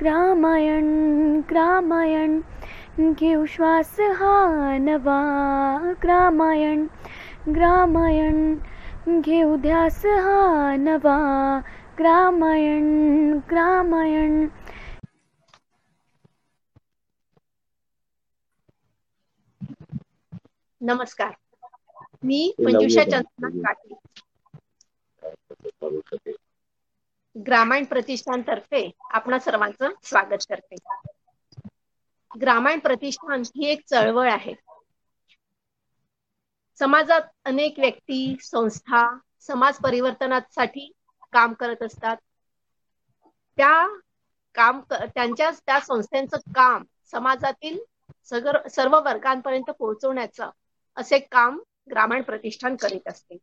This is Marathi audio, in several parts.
ग्रामायण ग्रामायण घेऊ श्वास हा नवा. ग्रामायण ग्रामायण घेऊ ध्यास हा नवा. ग्रामायण ग्रामायण नमस्कार. मी मंजुषा चंद्रनाथ काटे ग्रामायण प्रतिष्ठानतर्फे आपणा सर्वांचं स्वागत करते. ग्रामायण प्रतिष्ठान ही एक चळवळ आहे. समाजात अनेक व्यक्ती संस्था समाज परिवर्तनासाठी काम करत असतात. त्या काम त्यांच्या त्या संस्थांचं काम समाजातील सर्व वर्गांपर्यंत पोहोचवण्याचं असे काम ग्रामीण प्रतिष्ठान करीत असते.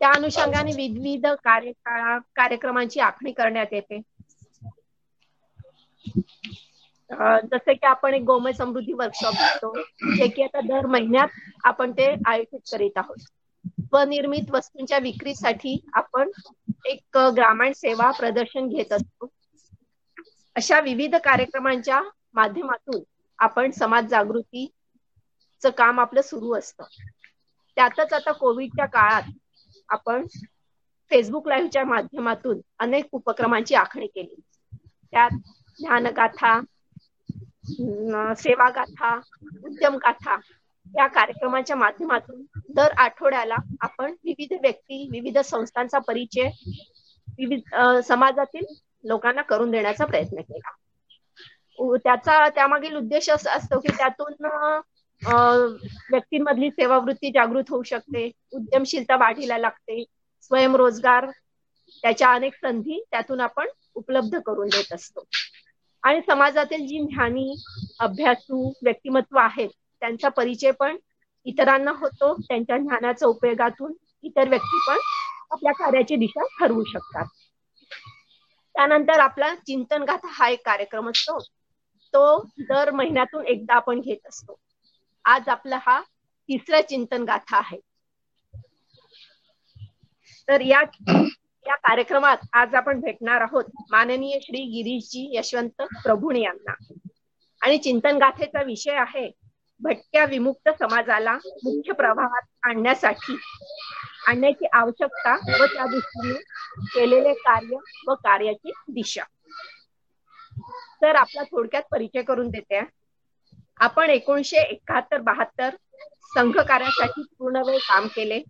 त्या अनुषंगाने विविध कार्यकाळा कार्यक्रमांची आखणी करण्यात येते. जसे की आपण एक गोमय समृद्धी वर्कशॉप घेतो जे की आता दर महिन्यात आपण ते आयोजित करीत आहोत. स्वनिर्मित वस्तूंच्या विक्रीसाठी आपण एक ग्रामीण सेवा प्रदर्शन घेत असतो. अशा विविध कार्यक्रमांच्या माध्यमातून आपण समाज जागृतीचं काम आपलं सुरू असतं. त्यातच आता कोविडच्या काळात आपण फेसबुक लाईव्हच्या माध्यमातून अनेक उपक्रमांची आखणी केली. त्यात ज्ञानगाथा सेवा गाथा उद्यम गाथा या कार्यक्रमाच्या माध्यमातून दर आठवड्याला आपण विविध व्यक्ती विविध संस्थांचा परिचय विविध समाजातील लोकांना करून देण्याचा प्रयत्न केला. त्याचा त्यामागील उद्देश असा असतो की त्यातून व्यक्तींमधली सेवावृत्ती जागृत होऊ शकते उद्यमशीलता वाढीला लागते स्वयंरोजगार त्याच्या अनेक संधी त्यातून आपण उपलब्ध करून देत असतो. आणि समाजातील जी ज्ञानी अभ्यासू व्यक्तिमत्व आहेत त्यांचा परिचय पण इतरांना होतो त्यांच्या ज्ञानाच्या उपयोगातून इतर व्यक्ती पण आपल्या कार्याची दिशा ठरवू शकतात. त्यानंतर आपला चिंतन गाथा हा एक कार्यक्रम असतो. तो दर महिन्यातून एकदा आपण घेत असतो. आज आपला हा तिसरा चिंतन गाथा आहे. तर या या कार्यक्रमात आज आपण भेटणार आहोत माननीय श्री गिरीशजी यशवंत प्रभुणे यांना. आणि चिंतन गाथेचा विषय आहे भटक्या विमुक्त समाजाला मुख्य प्रवाहात आणण्यासाठी आणण्याची आवश्यकता व त्या दृष्टीने केलेले कार्य व कार्याची दिशा. तर आपला थोडक्यात परिचय करून देते. आपण एकोणीशे एकाहत्तर बहात्तर संघ कार्यासाठी पूर्ण वेळ काम केले.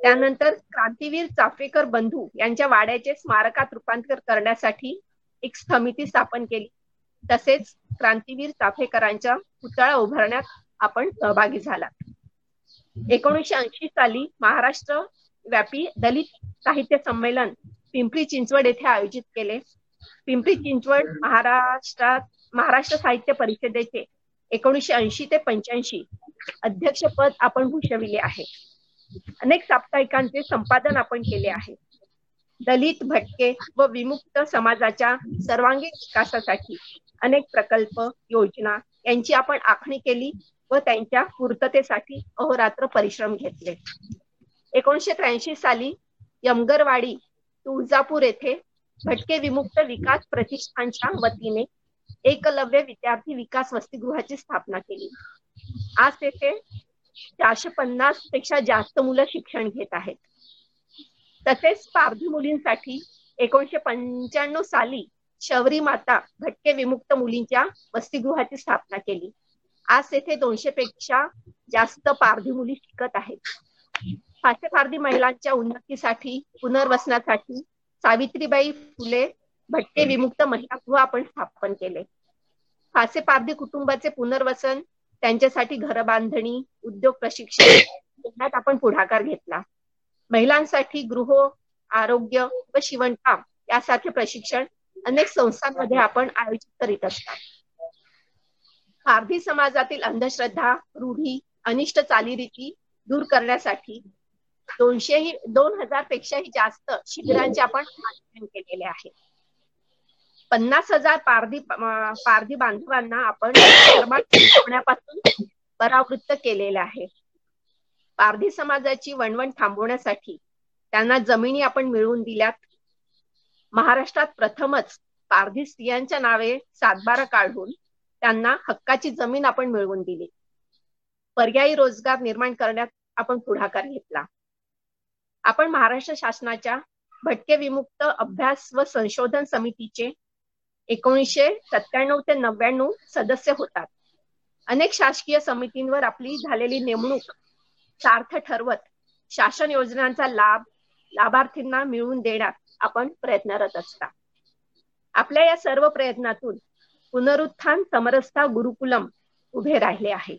त्यानंतर क्रांतीवीर चाफेकर बंधू यांच्या वाड्याचे स्मारकात रूपांतर करण्यासाठी एक समिती स्थापन केली. तसेच क्रांतीवीर चाफेकरांच्या पुतळा उभारण्यात आपण सहभागी झाला. एकोणीशे ऐंशी साली महाराष्ट्र व्यापी दलित साहित्य संमेलन पिंपरी चिंचवड येथे आयोजित केले. पिंपरी चिंचवड महाराष्ट्रात महाराष्ट्र साहित्य परिषदेचे एकोणीशे ऐंशी ते पंच्याऐंशी अध्यक्षपद आपण भूषविले आहे. अनेक साप्ताहिकांचे संपादन आपण केले आहे. दलित भटके व विमुक्त समाजाच्या सर्वांगीण विकासासाठी अनेक प्रकल्प योजना यांची आपण आखणी केली व त्यांच्या पूर्ततेसाठी अहोरात्र परिश्रम घेतले. एकोणीशे त्र्याऐंशी साली यमगरवाडी तुळजापूर येथे भटके विमुक्त विकास प्रतिष्ठानच्या वतीने एकलव्य विद्यार्थी विकास वसतिगृहाची स्थापना केली. आज तेथे चारशे पन्नासपेक्षा जास्त मुलं शिक्षण घेत आहेत. तसेच पारधी मुलींसाठी एकोणीशे पंच्याण्णव साली शबरी माता भटके विमुक्त मुलींच्या वसतिगृहाची स्थापना केली. आज तेथे दोनशे पेक्षा जास्त पारधी मुली शिकत आहेत. फाशे पारधी महिलांच्या उन्नतीसाठी पुनर्वसनासाठी सावित्रीबाई फुले भटके. विमुक्त महिला गृह आपण स्थापन केले. फासे पारधी कुटुंबाचे पुनर्वसन त्यांच्यासाठी घर बांधणी उद्योग प्रशिक्षण आपण पुढाकार घेतला. महिलांसाठी गृह आरोग्य व शिवणकाम यासारखे प्रशिक्षण अनेक संस्थांमध्ये आपण आयोजित करीत असतात पारधी समाजातील अंधश्रद्धा रूढी अनिष्ट चालीरीती दूर करण्यासाठी दोनशेही दोन हजार पेक्षाही जास्त शिबिरांचे आपण आयोजन केलेले आहे. पन्नास हजार पारधी पारधी बांधवांना आपण होण्यापासून परावृत्त केलेले आहे. पारधी समाजाची वणवण थांबवण्यासाठी त्यांना जमिनी आपण मिळवून दिल्यात. महाराष्ट्रात प्रथमच पारधी स्त्रियांच्या नावे सातबारा काढून त्यांना हक्काची जमीन आपण मिळवून दिली. पर्यायी रोजगार निर्माण करण्यात आपण पुढाकार घेतला. आपण महाराष्ट्र शासनाच्या भटके विमुक्त अभ्यास व संशोधन समितीचे एकोणीसशे सत्त्याण्णव ते नव्याण्णव सदस्य होतात. अनेक शासकीय समितींवर आपली झालेली नेमणूक सार्थ ठरवत शासन योजनांचा लाभ लाभार्थींना मिळवून देण्यात आपण प्रयत्नरत असता. आपल्या या सर्व प्रयत्नातून पुनरुत्थान समरसता गुरुकुलम उभे राहिले आहे.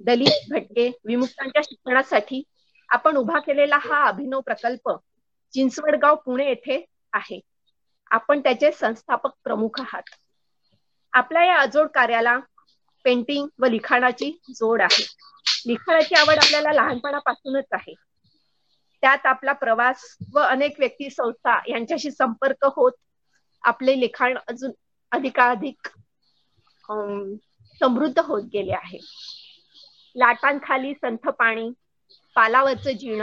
दलित भटके विमुक्तांच्या शिक्षणासाठी आपण उभा केलेला हा अभिनव प्रकल्प चिंचवडगाव पुणे येथे आहे. आपण त्याचे संस्थापक प्रमुख आहात. आपल्या या अजोड कार्याला पेंटिंग व लिखाणाची जोड आहे. लिखाणाची आवड आपल्याला लहानपणापासूनच आहे. त्यात आपला प्रवास व अनेक व्यक्ती संस्था यांच्याशी संपर्क होत आपले लिखाण अजून अधिकाधिक समृद्ध होत गेले आहे. लाटांखाली संथ पाणी पालावरचं जीण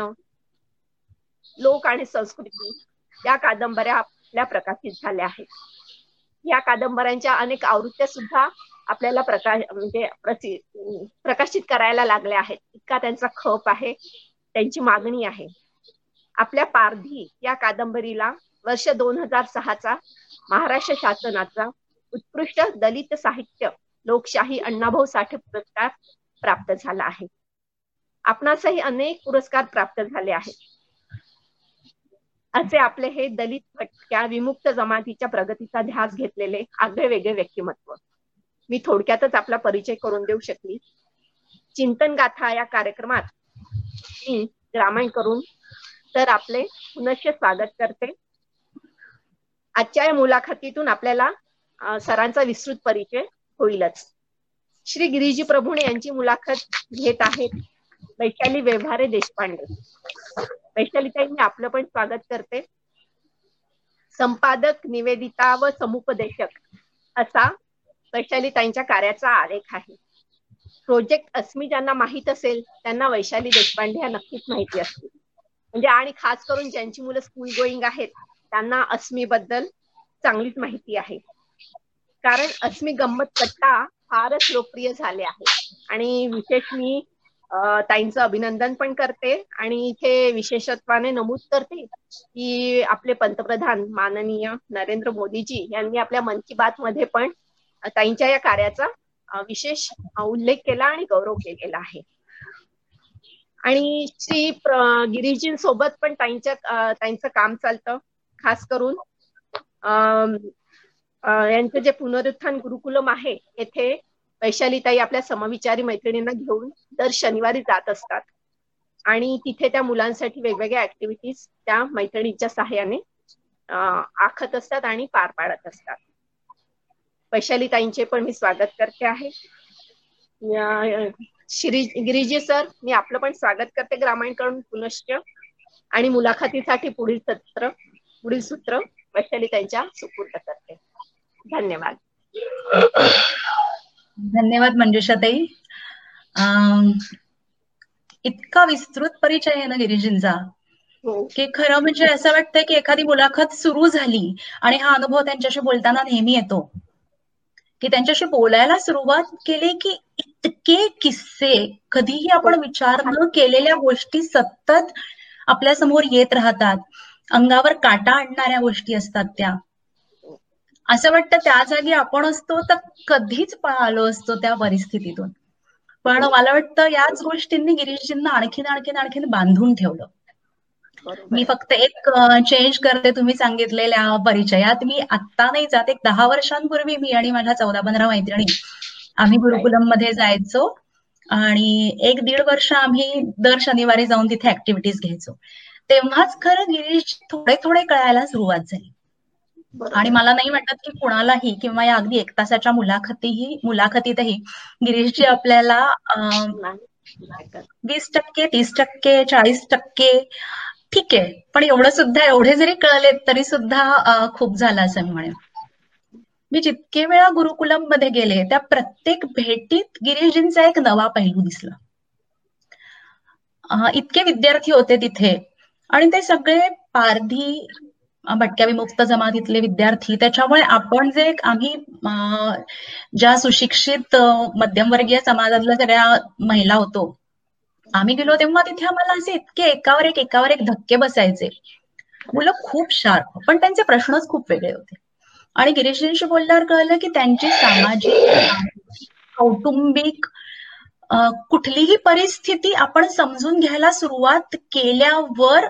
लोक आणि संस्कृती या कादंबऱ्या आपल्या प्रकाशित झाल्या आहेत या कादंबऱ्यांच्या अनेक आवृत्त्या सुद्धा आपल्याला प्रकाश म्हणजे प्रकाशित करायला लागल्या आहेत. इतका त्यांचा खप आहे त्यांची मागणी आहे. आपल्या पारधी या कादंबरीला वर्ष दोन हजार सहाचा महाराष्ट्र शासनाचा उत्कृष्ट दलित साहित्य लोकशाही अण्णाभाऊ साठे पुरस्कार प्राप्त झाला आहे. आपणासही अनेक पुरस्कार प्राप्त झाले आहेत. असे आपले हे दलित भटक्या विमुक्त जमातीच्या प्रगतीचा ध्यास घेतलेले आगळे वेगळे व्यक्तिमत्व. मी थोडक्यातच आपला परिचय करून देऊ शकली. चिंतन गाथा या कार्यक्रमात मी ग्रामीण करून तर आपले पुनश्च स्वागत करते. आजच्या या मुलाखतीतून आपल्याला सरांचा विस्तृत परिचय होईलच. श्री गिरीजी प्रभुणे यांची मुलाखत घेत आहेत वैशाली व्यवहारे देशपांडे. वैशालीताई मी आपलं पण स्वागत करते. संपादक निवेदिता व समुपदेशक असा वैशालीताईंच्या कार्याचा आलेख आहे. प्रोजेक्ट अस्मी ज्यांना माहीत असेल त्यांना वैशाली देशपांडे ह्या नक्कीच माहिती असतील. म्हणजे आणि खास करून ज्यांची मुलं स्कूल गोईंग आहेत त्यांना अस्मी बद्दल चांगलीच माहिती आहे. कारण अस्मी गंमत कट्टा फारच लोकप्रिय झाले आहे. आणि विशेष मी ताईंचं अभिनंदन पण करते आणि इथे विशेषत्वाने नमूद करते की आपले पंतप्रधान माननीय नरेंद्र मोदीजी यांनी आपल्या मन की बात मध्ये पण ताईंच्या या कार्याचा विशेष उल्लेख केला आणि गौरव केलेला आहे. आणि श्री गिरीजींसोबत पण ताईंच्या ताईंचं काम चालतं. खास करून यांचं जे पुनरुत्थान गुरुकुलम आहे येथे वैशालीताई आपल्या समविचारी मैत्रिणींना घेऊन दर शनिवारी जात असतात. आणि तिथे त्या मुलांसाठी वेगवेगळ्या ऍक्टिव्हिटीज त्या मैत्रिणींच्या सहाय्याने आखत असतात आणि पार पाडत असतात. वैशालीताईंचे पण मी स्वागत करते आहे. श्री गिरीजी सर मी आपलं पण स्वागत करते ग्रामीणकडून पुनश्च. आणि मुलाखतीसाठी पुढील सत्र पुढील सूत्र वैशालीताईंच्या सुपूर्द करते. धन्यवाद. धन्यवाद मंजुषाताई. इतका विस्तृत परिचय आहे ना गिरिजींचा की खरं म्हणजे असं वाटतंय की एखादी मुलाखत सुरू झाली आणि हा अनुभव त्यांच्याशी बोलताना नेहमी येतो. की त्यांच्याशी बोलायला सुरुवात केली की इतके किस्से कधीही आपण विचार न केलेल्या गोष्टी सतत आपल्यासमोर येत राहतात. अंगावर काटा आणणाऱ्या गोष्टी असतात त्या. असं वाटतं त्या जागी आपण असतो तर कधीच पळालो असतो त्या परिस्थितीतून. पण मला वाटतं याच गोष्टींनी गिरीशजींना आणखीन आणखीन आणखीन बांधून ठेवलं. मी फक्त एक चेंज करते तुम्ही सांगितलेल्या परिचयात. मी आत्ता नाही जात एक दहा वर्षांपूर्वी मी आणि माझ्या चौदा पंधरा मैत्रिणी आम्ही गुरुकुलममध्ये जायचो आणि एक दीड वर्ष आम्ही दर शनिवारी जाऊन तिथे ऍक्टिव्हिटीज घ्यायचो. तेव्हाच खरं गिरीश थोडे थोडे कळायला सुरुवात झाली. आणि मला नाही वाटत की कुणालाही किंवा या अगदी एक तासाच्या मुलाखतीही मुलाखतीतही गिरीशजी आपल्याला वीस टक्के तीस टक्के चाळीस टक्के ठीक आहे. पण एवढं सुद्धा एवढे जरी कळले तरी सुद्धा खूप झालं असं मी म्हणेन. मी जितके वेळा गुरुकुलममध्ये गेले त्या प्रत्येक भेटीत गिरीशजींचा एक नवा पैलू दिसला. इतके विद्यार्थी होते तिथे. आणि ते सगळे पारधी भटक्या विमुक्त जमातीतले विद्यार्थी. त्याच्यामुळे आपण जे आम्ही ज्या सुशिक्षित मध्यमवर्गीय समाजातल्या सगळ्या महिला होतो आम्ही गेलो तेव्हा तिथे आम्हाला असे इतके एकावर एक एकावर एक धक्के बसायचे. मुलं खूप शार्प पण त्यांचे प्रश्नच खूप वेगळे होते. आणि गिरीशजींशी बोलल्यावर कळलं की त्यांची सामाजिक कौटुंबिक कुठलीही परिस्थिती आपण समजून घ्यायला सुरुवात केल्यावर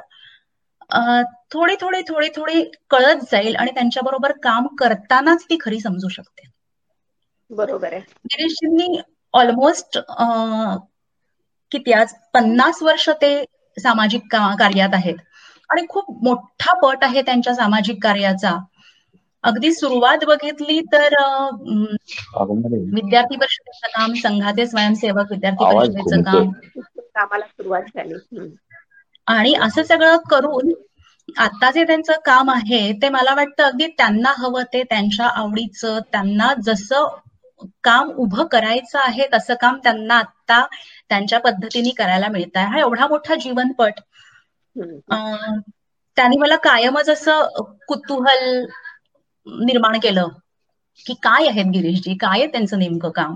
थोडी थोडी थोडी थोडी कळत जाईल आणि त्यांच्याबरोबर काम करतानाच ती खरी समजू शकते. बरोबर आहे. गिरीशजींनी ऑलमोस्ट किती आज पन्नास वर्ष ते सामाजिक कार्यात आहेत. आणि खूप मोठा पट आहे त्यांच्या सामाजिक कार्याचा. अगदी सुरुवात बघितली तर विद्यार्थी परिषदेचं काम संघाचे स्वयंसेवक विद्यार्थी परिषदेचं काम. कामाला सुरुवात झाली. आणि असं सगळं करून आता जे त्यांचं काम आहे ते मला वाटतं अगदी त्यांना हवं ते त्यांच्या आवडीचं त्यांना जसं काम उभं करायचं आहे तसं काम त्यांना आता त्यांच्या पद्धतीने करायला मिळत आहे. हा एवढा मोठा जीवनपट. त्यांनी मला कायमच असं कुतूहल निर्माण केलं की काय आहेत गिरीशजी? काय आहे त्यांचं नेमकं काम?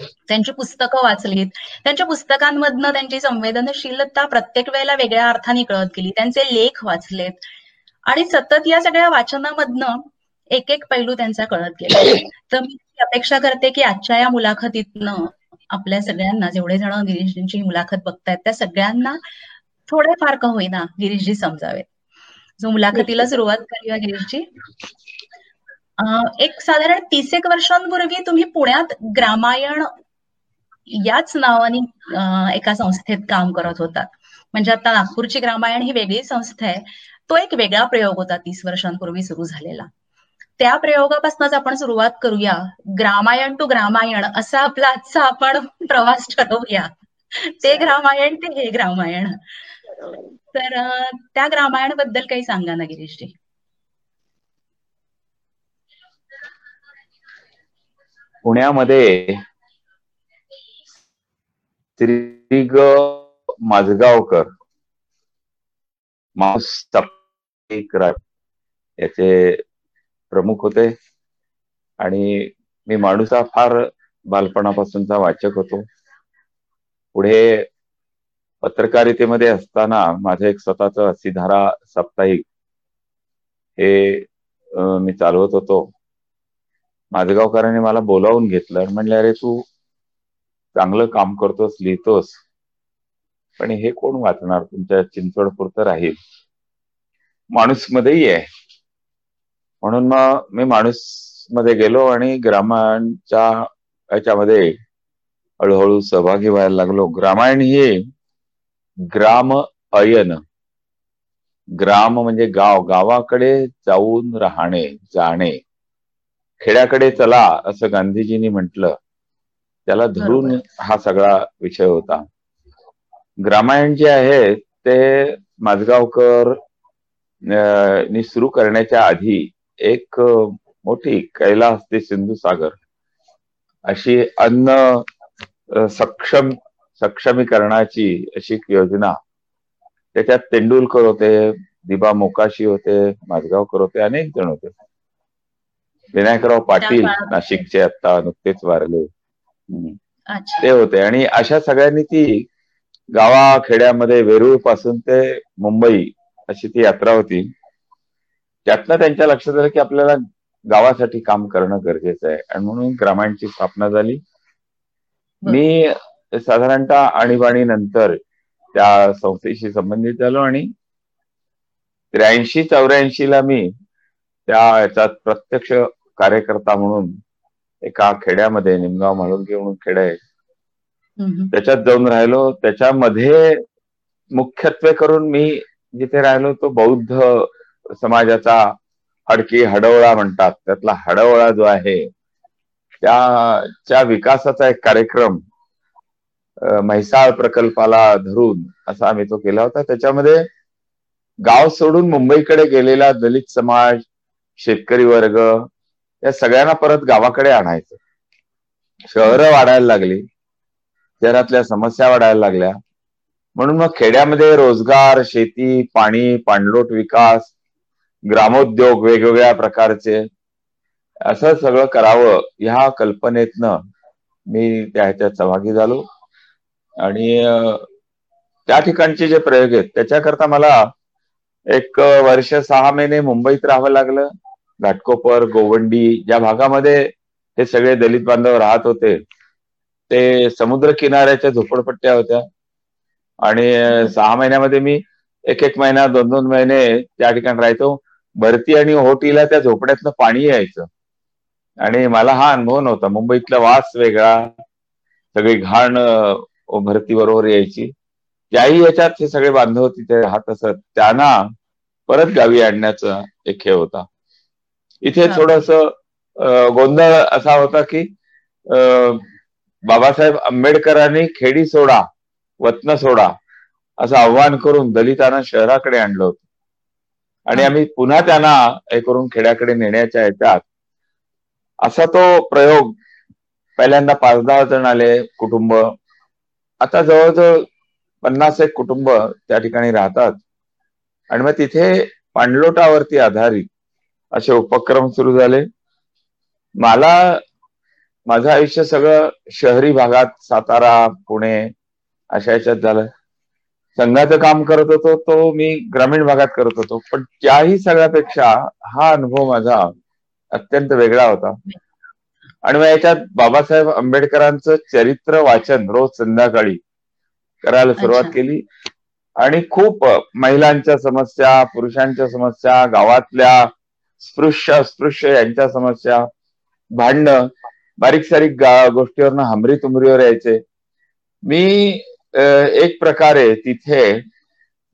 त्यांची पुस्तकं वाचलीत. त्यांच्या पुस्तकांमधनं त्यांची संवेदनशीलता प्रत्येक वेळेला वेगळ्या अर्थाने कळत गेली. त्यांचे लेख वाचलेत. आणि सतत या सगळ्या वाचनामधनं एक एक पैलू त्यांचा कळत गेला. तर मी अपेक्षा करते की आजच्या या मुलाखतीतनं आपल्या सगळ्यांना जेवढे जण गिरीशजींची मुलाखत बघतायत त्या सगळ्यांना थोडेफार का होईना गिरीशजी समजावेत. जो मुलाखतीला सुरुवात करूया गिरीशजी. एक साधारण तीस एक वर्षांपूर्वी तुम्ही पुण्यात ग्रामायण याच नावाने एका संस्थेत काम करत होतात म्हणजे आता नागपूरची ग्रामायण ही वेगळी संस्था आहे. तो एक वेगळा प्रयोग होता तीस वर्षांपूर्वी सुरू झालेला. त्या प्रयोगापासूनच आपण सुरुवात करूया. ग्रामायण टू ग्रामायण असा आपला आजचा आपण प्रवास ठरवूया. ते ग्रामायण ते हे ग्रामायण. तर त्या ग्रामायणबद्दल काही सांगा ना गिरीशजी. पुण्यामध्ये श्रीग माझगावकर याचे प्रमुख होते. आणि मी माणूसा फार बालपणापासूनचा वाचक होतो. पुढे पत्रकारितेमध्ये असताना माझं एक स्वतःच सिधारा साप्ताहिक हे मी चालवत होतो. माझगावकरांनी मला बोलावून घेतलं म्हणले अरे तू चांगलं काम करतोस लिहितोस पण हे कोण वाचणार? तुमच्या चिंचवड पुरतं राहील. माणूस मध्येही आहे. म्हणून मग मी माणूसमध्ये गेलो आणि ग्रामायणच्या याच्यामध्ये हळूहळू सहभागी व्हायला लागलो. ग्रामायण हे ग्राम अयन. ग्राम म्हणजे गाव. गावाकडे जाऊन राहणे जाणे. खेड्याकडे चला असं गांधीजींनी म्हटलं. त्याला धरून हा सगळा विषय होता. ग्रामायण जे आहे ते माझगावकर नि सुरू करण्याच्या आधी एक मोठी कैलास ते सिंधू सागर अशी अन्न सक्षम सक्षमीकरणाची अशी योजना. त्याच्यात तेंडुलकर होते दिबा मोकाशी होते माझगावकर होते अनेक जण होते. विनायकराव पाटील नाशिकचे आता नुकतेच वारले. ते होते. आणि अशा सगळ्यांनी ती गावाखेड्यामध्ये वेरूळपासून ते मुंबई अशी ती यात्रा होती. त्यातनं त्यांच्या लक्षात आलं की आपल्याला गावासाठी काम करणं गरजेचं आहे. आणि म्हणून ग्रामायणची स्थापना झाली. मी साधारणतः आणीबाणी नंतर त्या संस्थेशी संबंधित झालो आणि त्र्याऐंशी चौऱ्याऐंशी ला मी त्या याच्यात प्रत्यक्ष कार्यकर्ता म्हणून एका खेड्यामध्ये निमगाव माळुंगे म्हणून खेड आहे. त्याच्यात जाऊन राहिलो. त्याच्यामध्ये मुख्यत्वे करून मी जिथे राहिलो तो बौद्ध समाजाचा हडकी हडवळा म्हणतात. त्यातला हडवळा जो आहे त्याच्या विकासाचा एक कार्यक्रम म्हैसाळ प्रकल्पाला धरून असा आम्ही तो केला होता. त्याच्यामध्ये गाव सोडून मुंबईकडे गेलेला दलित समाज शेतकरी वर्ग या सगळ्यांना परत गावाकडे आणायचं. शहरं वाढायला लागली शहरातल्या समस्या वाढायला लागल्या. म्हणून मग खेड्यामध्ये रोजगार शेती पाणी पाणलोट विकास ग्रामोद्योग वेगवेगळ्या प्रकारचे असं सगळं करावं ह्या कल्पनेतनं मी त्या ह्याच्यात सहभागी झालो. आणि त्या ठिकाणचे जे प्रयोग आहेत त्याच्याकरता मला एक वर्ष सहा महिने मुंबईत राहावं लागलं. घाटकोपर गोवंडी ज्या भागामध्ये हे सगळे दलित बांधव राहत होते ते समुद्र किनाऱ्याच्या झोपडपट्ट्या होत्या. आणि सहा महिन्यामध्ये मी एक एक महिना दोन दोन महिने त्या ठिकाणी राहायचो भरती आणि ओहोटीला त्या झोपड्यातनं पाणी यायचं. आणि मला हा अनुभव नव्हता. मुंबईतला वास वेगळा सगळी घाण भरती बरोबर यायची. त्याही याच्यात हे सगळे बांधव तिथे राहत असत. त्यांना परत गावी आणण्याचा एक हे होता. इथे थोडस गोंधळ असा होता की बाबासाहेब आंबेडकरांनी खेडी सोडा वतन सोडा असं आव्हान करून दलितांना शहराकडे आणलं होतं. आणि आम्ही पुन्हा त्यांना हे करून खेड्याकडे नेण्याच्या याच्यात असा तो प्रयोग पहिल्यांदा पाच दहा जण आले कुटुंब. आता जवळजवळ पन्नास एक कुटुंब त्या ठिकाणी राहतात. आणि मग तिथे पाणलोटावरती आधारित असे उपक्रम सुरू झाले. मला माझं आयुष्य सगळं शहरी भागात सातारा पुणे अशा याच्यात झालं. संघाचं काम करत होतो तो मी ग्रामीण भागात करत होतो. पण त्याही सगळ्यापेक्षा हा अनुभव माझा अत्यंत वेगळा होता. आणि मग याच्यात बाबासाहेब आंबेडकरांचं चरित्र वाचन रोज संध्याकाळी करायला सुरुवात केली. आणि खूप महिलांच्या समस्या पुरुषांच्या समस्या गावातल्या स्पृश्य अस्पृश्य यांच्या समस्या भांडणं बारीक सारीक गोष्टीवरनं हमरी तुमरीवर यायचे. मी एक प्रकारे तिथे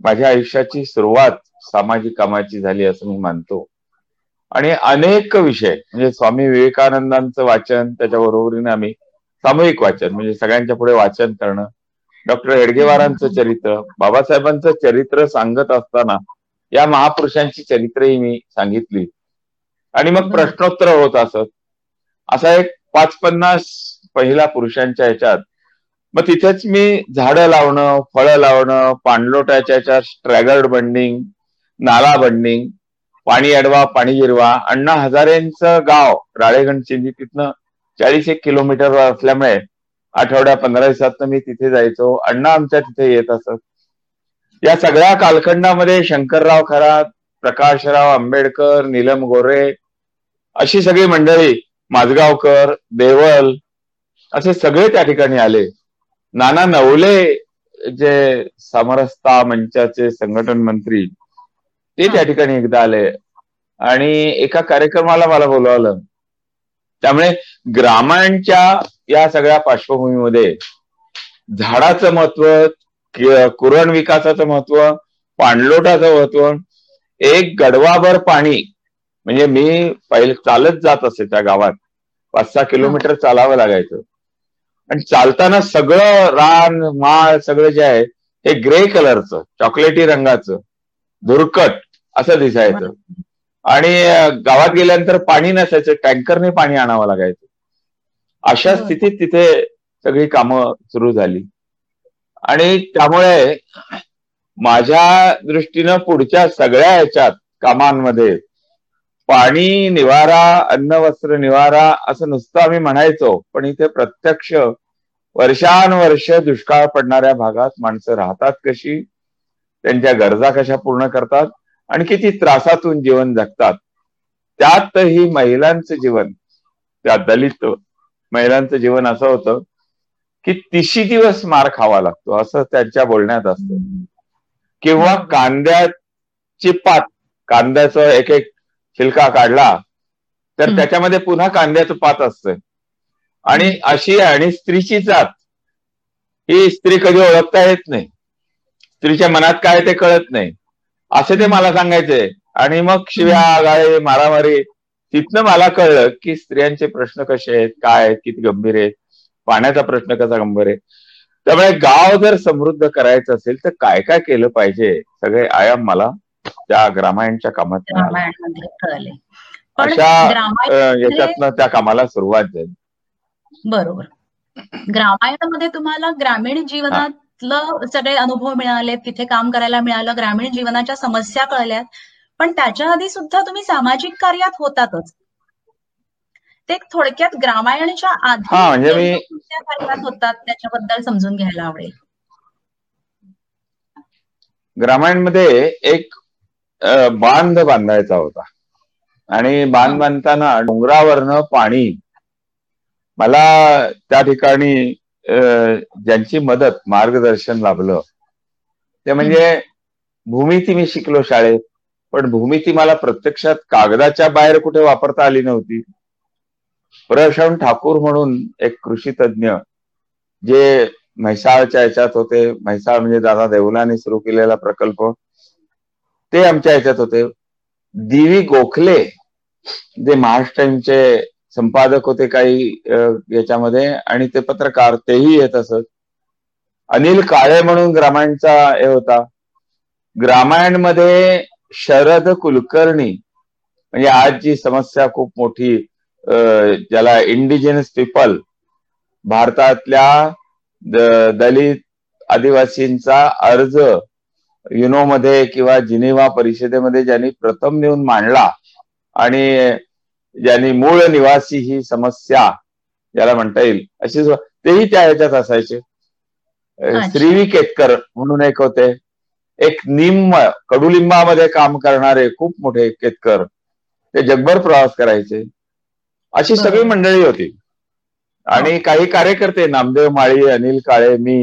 माझ्या आयुष्याची सुरुवात सामाजिक कामाची झाली असं मी मानतो. आणि अनेक विषय म्हणजे स्वामी विवेकानंदांचं वाचन त्याच्याबरोबरीने आम्ही सामूहिक वाचन म्हणजे सगळ्यांच्या पुढे वाचन करणं. डॉक्टर हेडगेवारांचं चरित्र बाबासाहेबांचं चरित्र सांगत असताना या महापुरुषांची चरित्रही मी सांगितली. आणि मग प्रश्नोत्तर होत असत. असा एक पाच पन्नास पहिला पुरुषांच्या ह्याच्यात. मग तिथेच मी झाडं लावणं फळं लावणं पाणलोटाच्या स्ट्रॅगर्ड बंडिंग नाला बंडिंग पाणी अडवा पाणी जिरवा अण्णा हजारेंचं गाव राळेगण चिंदी तिथनं चाळीस एक किलोमीटरवर असल्यामुळे आठवड्या पंधरा दिवसात मी तिथे जायचो. अण्णा आमच्या तिथे येत असत. या सगळ्या कालखंडामध्ये शंकरराव खरात प्रकाशराव आंबेडकर नीलम गोरे अशी सगळी मंडळी माझगावकर देवल असे सगळे त्या ठिकाणी आले. नाना नवले जे समरसता मंचाचे संघटन मंत्री ते त्या ठिकाणी एकदा आले. आणि एका कार्यक्रमाला मला बोलवलं. त्यामुळे ग्रामांच्या या सगळ्या पार्श्वभूमीमध्ये झाडाचं महत्त्व कुरण विकासाचं महत्त्व पाणलोटाचं महत्त्व एक गडवाभर पाणी म्हणजे मी पहिले चालत जात असे त्या गावात. पाच सहा किलोमीटर चालावं लागायचं. आणि चालताना सगळं रान माळ सगळं जे आहे हे ग्रे कलरचं चॉकलेटी रंगाचं धुरकट असं दिसायचं. आणि गावात गेल्यानंतर पाणी नसायचं टँकरने पाणी आणावं लागायचं. अशा स्थितीत तिथे सगळी कामं सुरू झाली. आणि त्यामुळे माझ्या दृष्टीनं पुढच्या सगळ्या ह्याच्यात कामांमध्ये पाणी निवारा अन्न वस्त्र निवारा असं नुसतं आम्ही म्हणायचो पण इथे प्रत्यक्ष वर्षानुवर्ष दुष्काळ पडणाऱ्या भागात माणसं राहतात कशी? त्यांच्या गरजा कशा पूर्ण करतात? आणि किती त्रासातून जीवन जगतात? त्यातही महिलांचं जीवन त्या दलित महिलांचं जीवन असं होतं की तिशी दिवस मार खावा लागतो असं त्यांच्या बोलण्यात असतं. किंवा कांद्याची पात कांद्याचं एक एक शिल्का काढला तर त्याच्यामध्ये पुन्हा कांद्याचं पात असतं आणि अशी आणि स्त्रीची जात. ही स्त्री कधी ओळखता येत नाही. स्त्रीच्या मनात काय ते कळत नाही. असे ते मला सांगायचे. आणि मग शिव्या गाळे मारामारी तिथनं मला कळलं की स्त्रियांचे प्रश्न कसे आहेत काय आहेत किती गंभीर आहेत पाण्याचा प्रश्न कसा गंभीर आहे. त्यामुळे गाव जर समृद्ध करायचं असेल तर काय काय केलं पाहिजे? सगळे आयाम मला त्या ग्रामायणच्या कामात अशा याच्यातनं त्या कामाला सुरुवात झाली. बरोबर. ग्रामायणामध्ये तुम्हाला ग्रामीण जीवनातलं सगळे अनुभव मिळाले तिथे काम करायला मिळालं ग्रामीण जीवनाच्या समस्या कळल्यात. पण त्याच्या आधी सुद्धा तुम्ही सामाजिक कार्यात होतातच. ते थोडक्यात ग्रामायणच्या आधी म्हणजे कार्यात होतात त्याच्याबद्दल समजून घ्यायला आवडेल? ग्रामायणमध्ये एक बांध बांधायचा होता. आणि बांध बांधताना डोंगरावरनं पाणी मला त्या ठिकाणी ज्यांची मदत मार्गदर्शन लाभलं ते म्हणजे भूमिती मी शिकलो शाळेत पण भूमिती मला प्रत्यक्षात कागदाच्या बाहेर कुठे वापरता आली नव्हती. प्रशांत ठाकूर म्हणून एक कृषी तज्ज्ञ जे म्हैसाळच्या याच्यात होते म्हैसाळ म्हणजे दादा देवलाने सुरू केलेला प्रकल्प ते आमच्या ह्याच्यात होते. दिवी गोखले जे महाराष्ट्रांचे संपादक होते काही याच्यामध्ये आणि ते पत्रकार तेही येत असत अनिल काळे म्हणून ग्रामायणचा हे होता. ग्रामायणमध्ये शरद कुलकर्णी म्हणजे आज जी समस्या खूप मोठी ज्याला इंडिजिनस पीपल भारतातल्या दलित आदिवासींचा अर्ज युनो मध्ये किंवा जिनेवा परिषदेमध्ये ज्यांनी प्रथम नेऊन मांडला आणि ज्यांनी मूळ निवासी ही समस्या ज्याला म्हणता येईल अशी तेही त्या ह्याच्यात असायचे. श्रीवी केतकर म्हणून एक होते. एक निम्म कडुलिंबामध्ये काम करणारे खूप मोठे केतकर. ते जगभर प्रवास करायचे. अशी सगळी मंडळी होती. आणि काही कार्यकर्ते नामदेव माळी अनिल काळे मी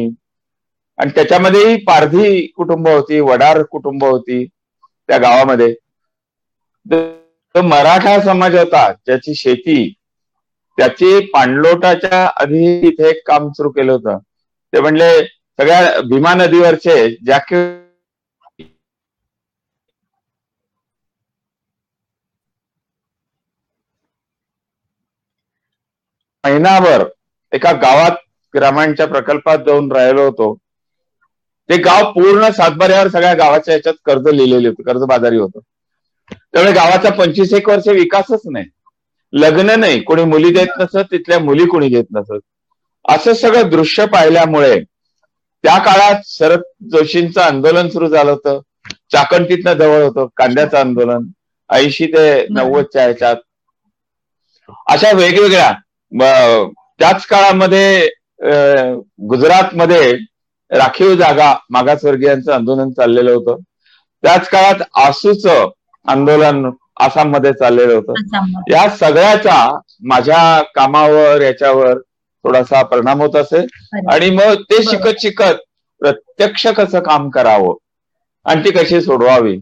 आणि त्याच्यामध्येही पारधी कुटुंब होती वडार कुटुंब होती त्या गावामध्ये. तो मराठा समाज होता ज्याची शेती त्याची पाणलोटाच्या आधी इथे एक काम सुरू केलं होतं. ते म्हणले सगळ्या भीमा नदीवरचे ज्या महिनाभर एका गावात ग्रामांच्या प्रकल्पात जाऊन राहिलो होतो. ते गाव पूर्ण सातबाऱ्यावर सगळ्या गावाच्या याच्यात कर्ज लिहिलेले होते कर्ज बाजारी होतं. त्यामुळे गावाचा पंचवीस एक वर्ष विकासच नाही. लग्न नाही कोणी मुली देत नसत तिथल्या मुली कोणी घेत नसत. असं सगळं दृश्य पाहिल्यामुळे त्या काळात शरद जोशींचं आंदोलन सुरू झालं होतं. चाकणतीतनं जवळ होतं कांद्याचं आंदोलन. ऐंशी ते नव्वदच्या ह्याच्यात. अशा वेगवेगळ्या त्याच काळामध्ये गुजरातमध्ये राखीव जागा मागासवर्गीयांचं आंदोलन चाललेलं होतं. त्याच काळात आसूचं आंदोलन आसाममध्ये चाललेलं होतं. या सगळ्याचा माझ्या कामावर याच्यावर थोडासा परिणाम होत असेल. आणि मग ते शिकत शिकत प्रत्यक्ष कसं काम करावं आणि ती कशी सोडवावी?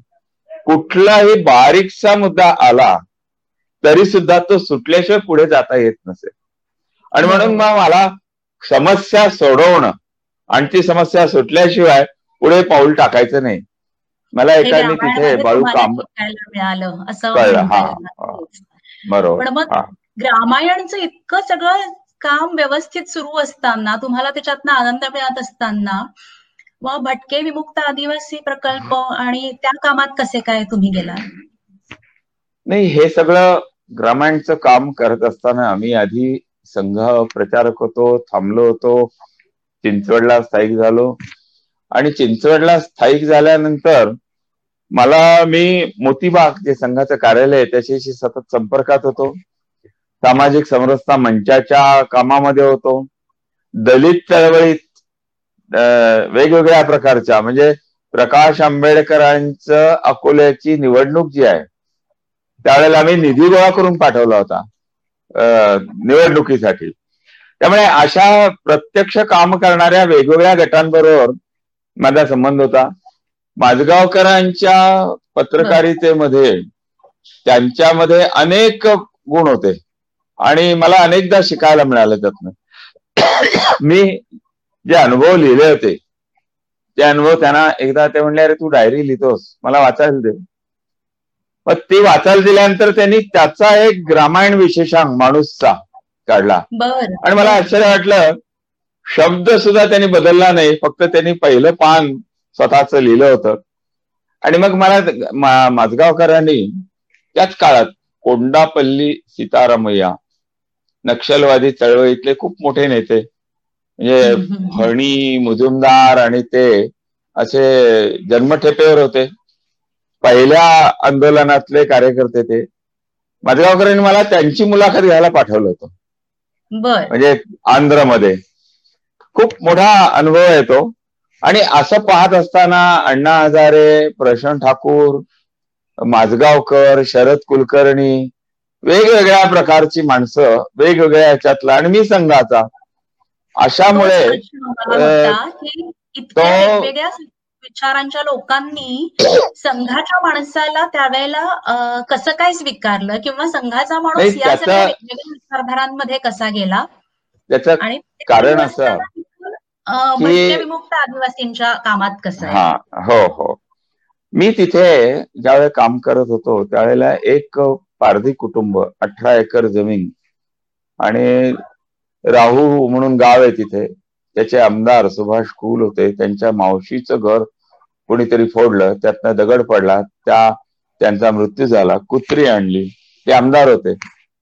कुठलाही बारीकसा मुद्दा आला तरी सुद्धा तो सुटल्याशिवाय पुढे जाता येत नसेल. आणि म्हणून मग मला समस्या सोडवणं आणि ती समस्या सुटल्याशिवाय पुढे पाऊल टाकायचं नाही. मला एकाने तिथे बाळू काम मिळालं असं बरोबर. मग ग्रामायणचं इतकं सगळं काम व्यवस्थित सुरू असताना तुम्हाला त्याच्यातनं आनंद मिळत असताना मग भटके विमुक्त आदिवासी प्रकल्प आणि त्या कामात कसे काय तुम्ही गेला नाही हे सगळं ग्रामायणचं काम करत असताना आम्ही आधी संघ प्रचारक होतो थांबलो होतो. चिंचवडला स्थायिक झालो. आणि चिंचवडला स्थायिक झाल्यानंतर मला मी मोतीबाग जे संघाचं कार्यालय आहे त्याच्याशी सतत संपर्कात होतो. सामाजिक समरसता मंचाच्या कामामध्ये होतो. दलित चळवळीत वेगवेगळ्या प्रकारच्या म्हणजे प्रकाश आंबेडकरांचं अकोल्याची निवडणूक जी आहे त्यावेळेला आम्ही निधी गोळा करून पाठवला होता निवडणुकीसाठी. त्यामुळे अशा प्रत्यक्ष काम करणाऱ्या वेगवेगळ्या गटांबरोबर माझा संबंध होता. माझगावकरांच्या पत्रकारितेमध्ये त्यांच्यामध्ये अनेक गुण होते. आणि मला अनेकदा शिकायला मिळालं त्यातनं. मी जे अनुभव लिहिले होते ते अनुभव त्यांना एकदा ते म्हणले अरे तू डायरी लिहितोस. मला वाचायला दे. मग ते वाचायला दिल्यानंतर त्यांनी त्याचा एक ग्रामायण विशेषांक माणूसचा काढला. आणि मला आश्चर्य वाटलं शब्द सुद्धा त्यांनी बदलला नाही फक्त त्यांनी पहिलं पान स्वतःच लिहिलं होतं. आणि मग मला माझगावकरांनी त्याच काळात कोंडापल्ली सीतारामय्या नक्षलवादी चळवळीतले खूप मोठे नेते म्हणजे हणी मुजुमदार आणि ते असे जन्मठेपेवर होते. पहिल्या आंदोलनातले कार्यकर्ते ते. माझगावकरांनी मला त्यांची मुलाखत घ्यायला पाठवलं होतं. म्हणजे आंध्रमध्ये. खूप मोठा अनुभव येतो आणि असं पाहत असताना अण्णा हजारे प्रशांत ठाकूर माझगावकर शरद कुलकर्णी वेगवेगळ्या प्रकारची माणसं वेगवेगळ्या ह्याच्यातला आणि मी संघाचा. अशामुळे तो विचारांच्या लोकांनी संघाच्या माणसाला त्यावेळेला कसं काय स्वीकारलं किंवा संघाचा माणूस या सगळ्या वेगवेगळ्या विचारधारांमध्ये कसा गेला? त्याच कारण असं विमुक्त आदिवासींच्या कामात कसं हा हो हो. मी तिथे ज्यावेळेला काम करत होतो त्यावेळेला एक पारधी कुटुंब अठरा एकर जमीन आणि राहू म्हणून गाव आहे तिथे. त्याचे आमदार सुभाष कुल होते त्यांच्या मावशीचं घर कोणीतरी फोडलं त्यातनं दगड पडला त्या त्यांचा मृत्यू झाला कुत्री आणली ते आमदार होते.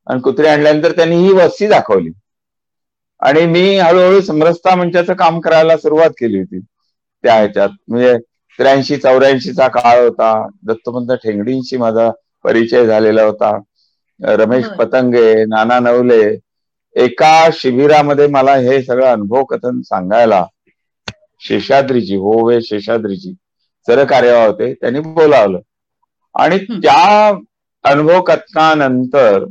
आणि कुत्री आणल्यानंतर त्यांनी ही वस्ती दाखवली. आणि मी हळूहळू समरसता मंचाचं काम करायला सुरुवात केली होती. त्या ह्याच्यात म्हणजे त्र्याऐंशी चौऱ्याऐंशीचा काळ होता दत्तपंत ठेंगडींशी माझा परिचय झालेला होता. रमेश पतंगे नाना नवले एका शिबिरामध्ये मला हे सगळं अनुभव कथन सांगायला शेषाद्रीजी हो वे शेषाद्रीजी सरकार्य होते त्यांनी बोलावलं. आणि त्या अनुभव कथनानंतर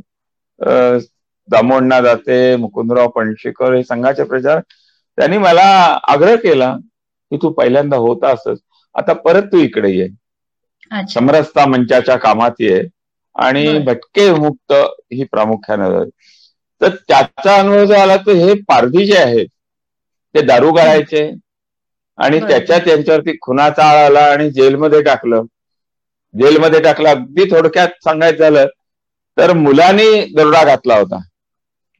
दामोडना जाते मुकुंदराव पणशीकर हे संघाचे प्रचार त्यांनी मला आग्रह केला की तू पहिल्यांदा होता असच आता परत तू इकडे ये. समरसता मंचाच्या कामात ये. आणि भटके मुक्त ही प्रामुख्यानं तर त्याचा अनुभव जो आला तो हे पारधी जे आहेत ते दारू गाळायचे. आणि त्याच्या त्यांच्यावरती खुनाचा आळ आला आणि जेलमध्ये टाकलं. जेलमध्ये टाकलं. अगदी थोडक्यात सांगायचं झालं तर मुलांनी दरोडा घातला होता.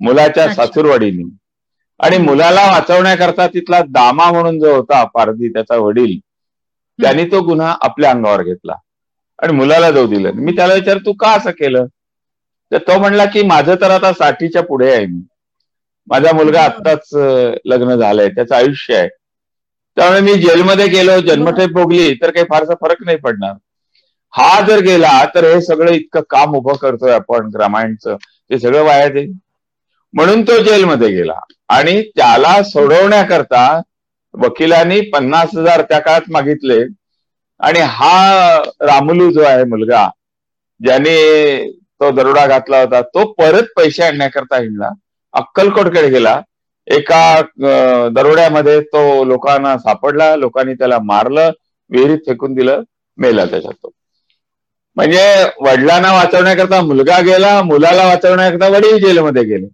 मुलाच्या सासूरवाडीनी. आणि मुलाला वाचवण्याकरता तिथला दामा म्हणून जो होता पारधी त्याचा वडील त्यांनी तो गुन्हा आपल्या अंगावर घेतला. आणि मुलाला जाऊ दिलं. मी त्याला विचार तू का असं केलं? तर तो म्हणला की माझं तर आता साठीच्या पुढे आहे मी. माझा मुलगा आत्ताच लग्न झालंय त्याचं आयुष्य आहे. त्यामुळे मी जेलमध्ये गेलो जन्मठेप भोगली तर काही फारसा फरक नाही पडणार. हा जर गेला तर हे सगळं इतकं काम उभं करतोय आपण रामायणचं ते सगळं वाया जाईल. म्हणून तो जेलमध्ये गेला. आणि त्याला सोडवण्याकरता वकिलांनी पन्नास हजार त्या काळात मागितले. आणि हा रामुलू जो आहे मुलगा ज्याने तो दरोडा घातला होता. तो परत पैसे आणण्याकरता हिंडला. अक्कलकोटकडे गेला. एका दरोड्यामध्ये तो लोकांना सापडला. लोकांनी त्याला मारलं. विहिरीत फेकून दिलं. मेला त्याच्यात तो. म्हणजे वडिलांना वाचवण्याकरता मुलगा गेला. मुलाला वाचवण्याकरता वडील जेलमध्ये गेले.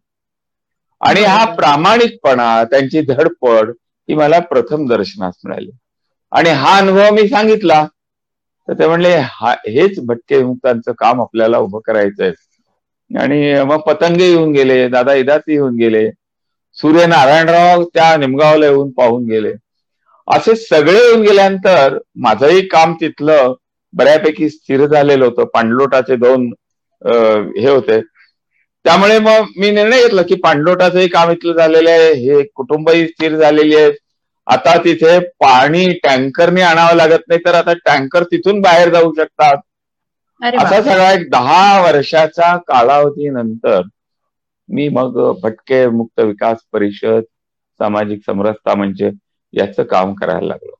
आणि हा प्रामाणिकपणा त्यांची धडपड ही मला प्रथम दर्शनास मिळाली. आणि हा अनुभव मी सांगितला. तर ते म्हणले हा हेच भटके विमुक्तांचं काम आपल्याला उभं करायचंय. आणि मग पतंग येऊन गेले दादा इदाती येऊन गेले सूर्यनारायणराव त्या निमगावला येऊन पाहून गेले. असे सगळे येऊन गेल्यानंतर माझंही काम तिथलं बऱ्यापैकी स्थिर झालेलं होतं. पांडलोटाचे दोन हे होते. त्यामुळे मग मी निर्णय घेतला की पांडलोटाचंही काम इथलं झालेलं आहे हे कुटुंबही स्थिर झालेली आहेत. आता तिथे पाणी टँकरने आणावं लागत नाही तर आता टँकर तिथून बाहेर जाऊ शकतात. असा सगळा एक दहा वर्षाचा कालावधीनंतर मी मग भटके मुक्त विकास परिषद सामाजिक समरसता म्हणजे याचं काम करायला लागलो.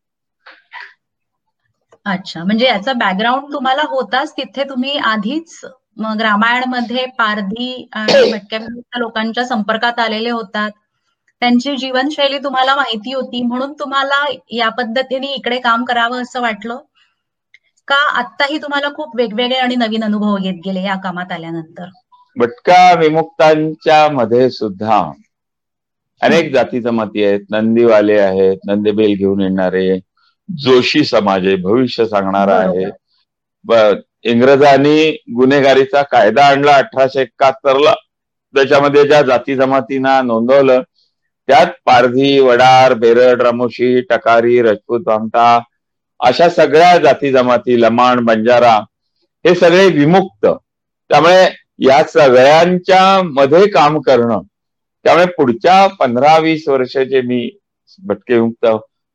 अच्छा म्हणजे याचा बॅकग्राऊंड तुम्हाला होताच तिथे तुम्ही आधीच मग रामायणमध्ये पारधी आणि भटक्या लोकांच्या संपर्कात आलेले होतात. त्यांची जीवनशैली तुम्हाला माहिती होती म्हणून तुम्हाला या पद्धतीने इकडे काम करावं असं वाटलं? का आत्ताही तुम्हाला खूप वेगवेगळे आणि नवीन अनुभव येत गेले या कामात आल्यानंतर? भटका विमुक्तांच्या मध्ये सुद्धा अनेक जाती जमाती आहेत नंदीवाले आहेत नंदीबेल घेऊन येणारे जोशी समाज आहे भविष्य सांगणारा आहे. इंग्रजांनी गुन्हेगारीचा कायदा आणला अठराशे एकाहत्तरला. त्याच्यामध्ये ज्या जाती जमातींना नोंदवलं त्यात पारधी वडार बेरड रामोशी टकारी रजपूत भामटा अशा सगळ्या जाती जमाती लमाण बंजारा हे सगळे विमुक्त. त्यामुळे या सगळ्यांच्या मध्ये काम करणं त्यामुळे पुढच्या पंधरा वीस वर्ष जे मी भटके विमुक्त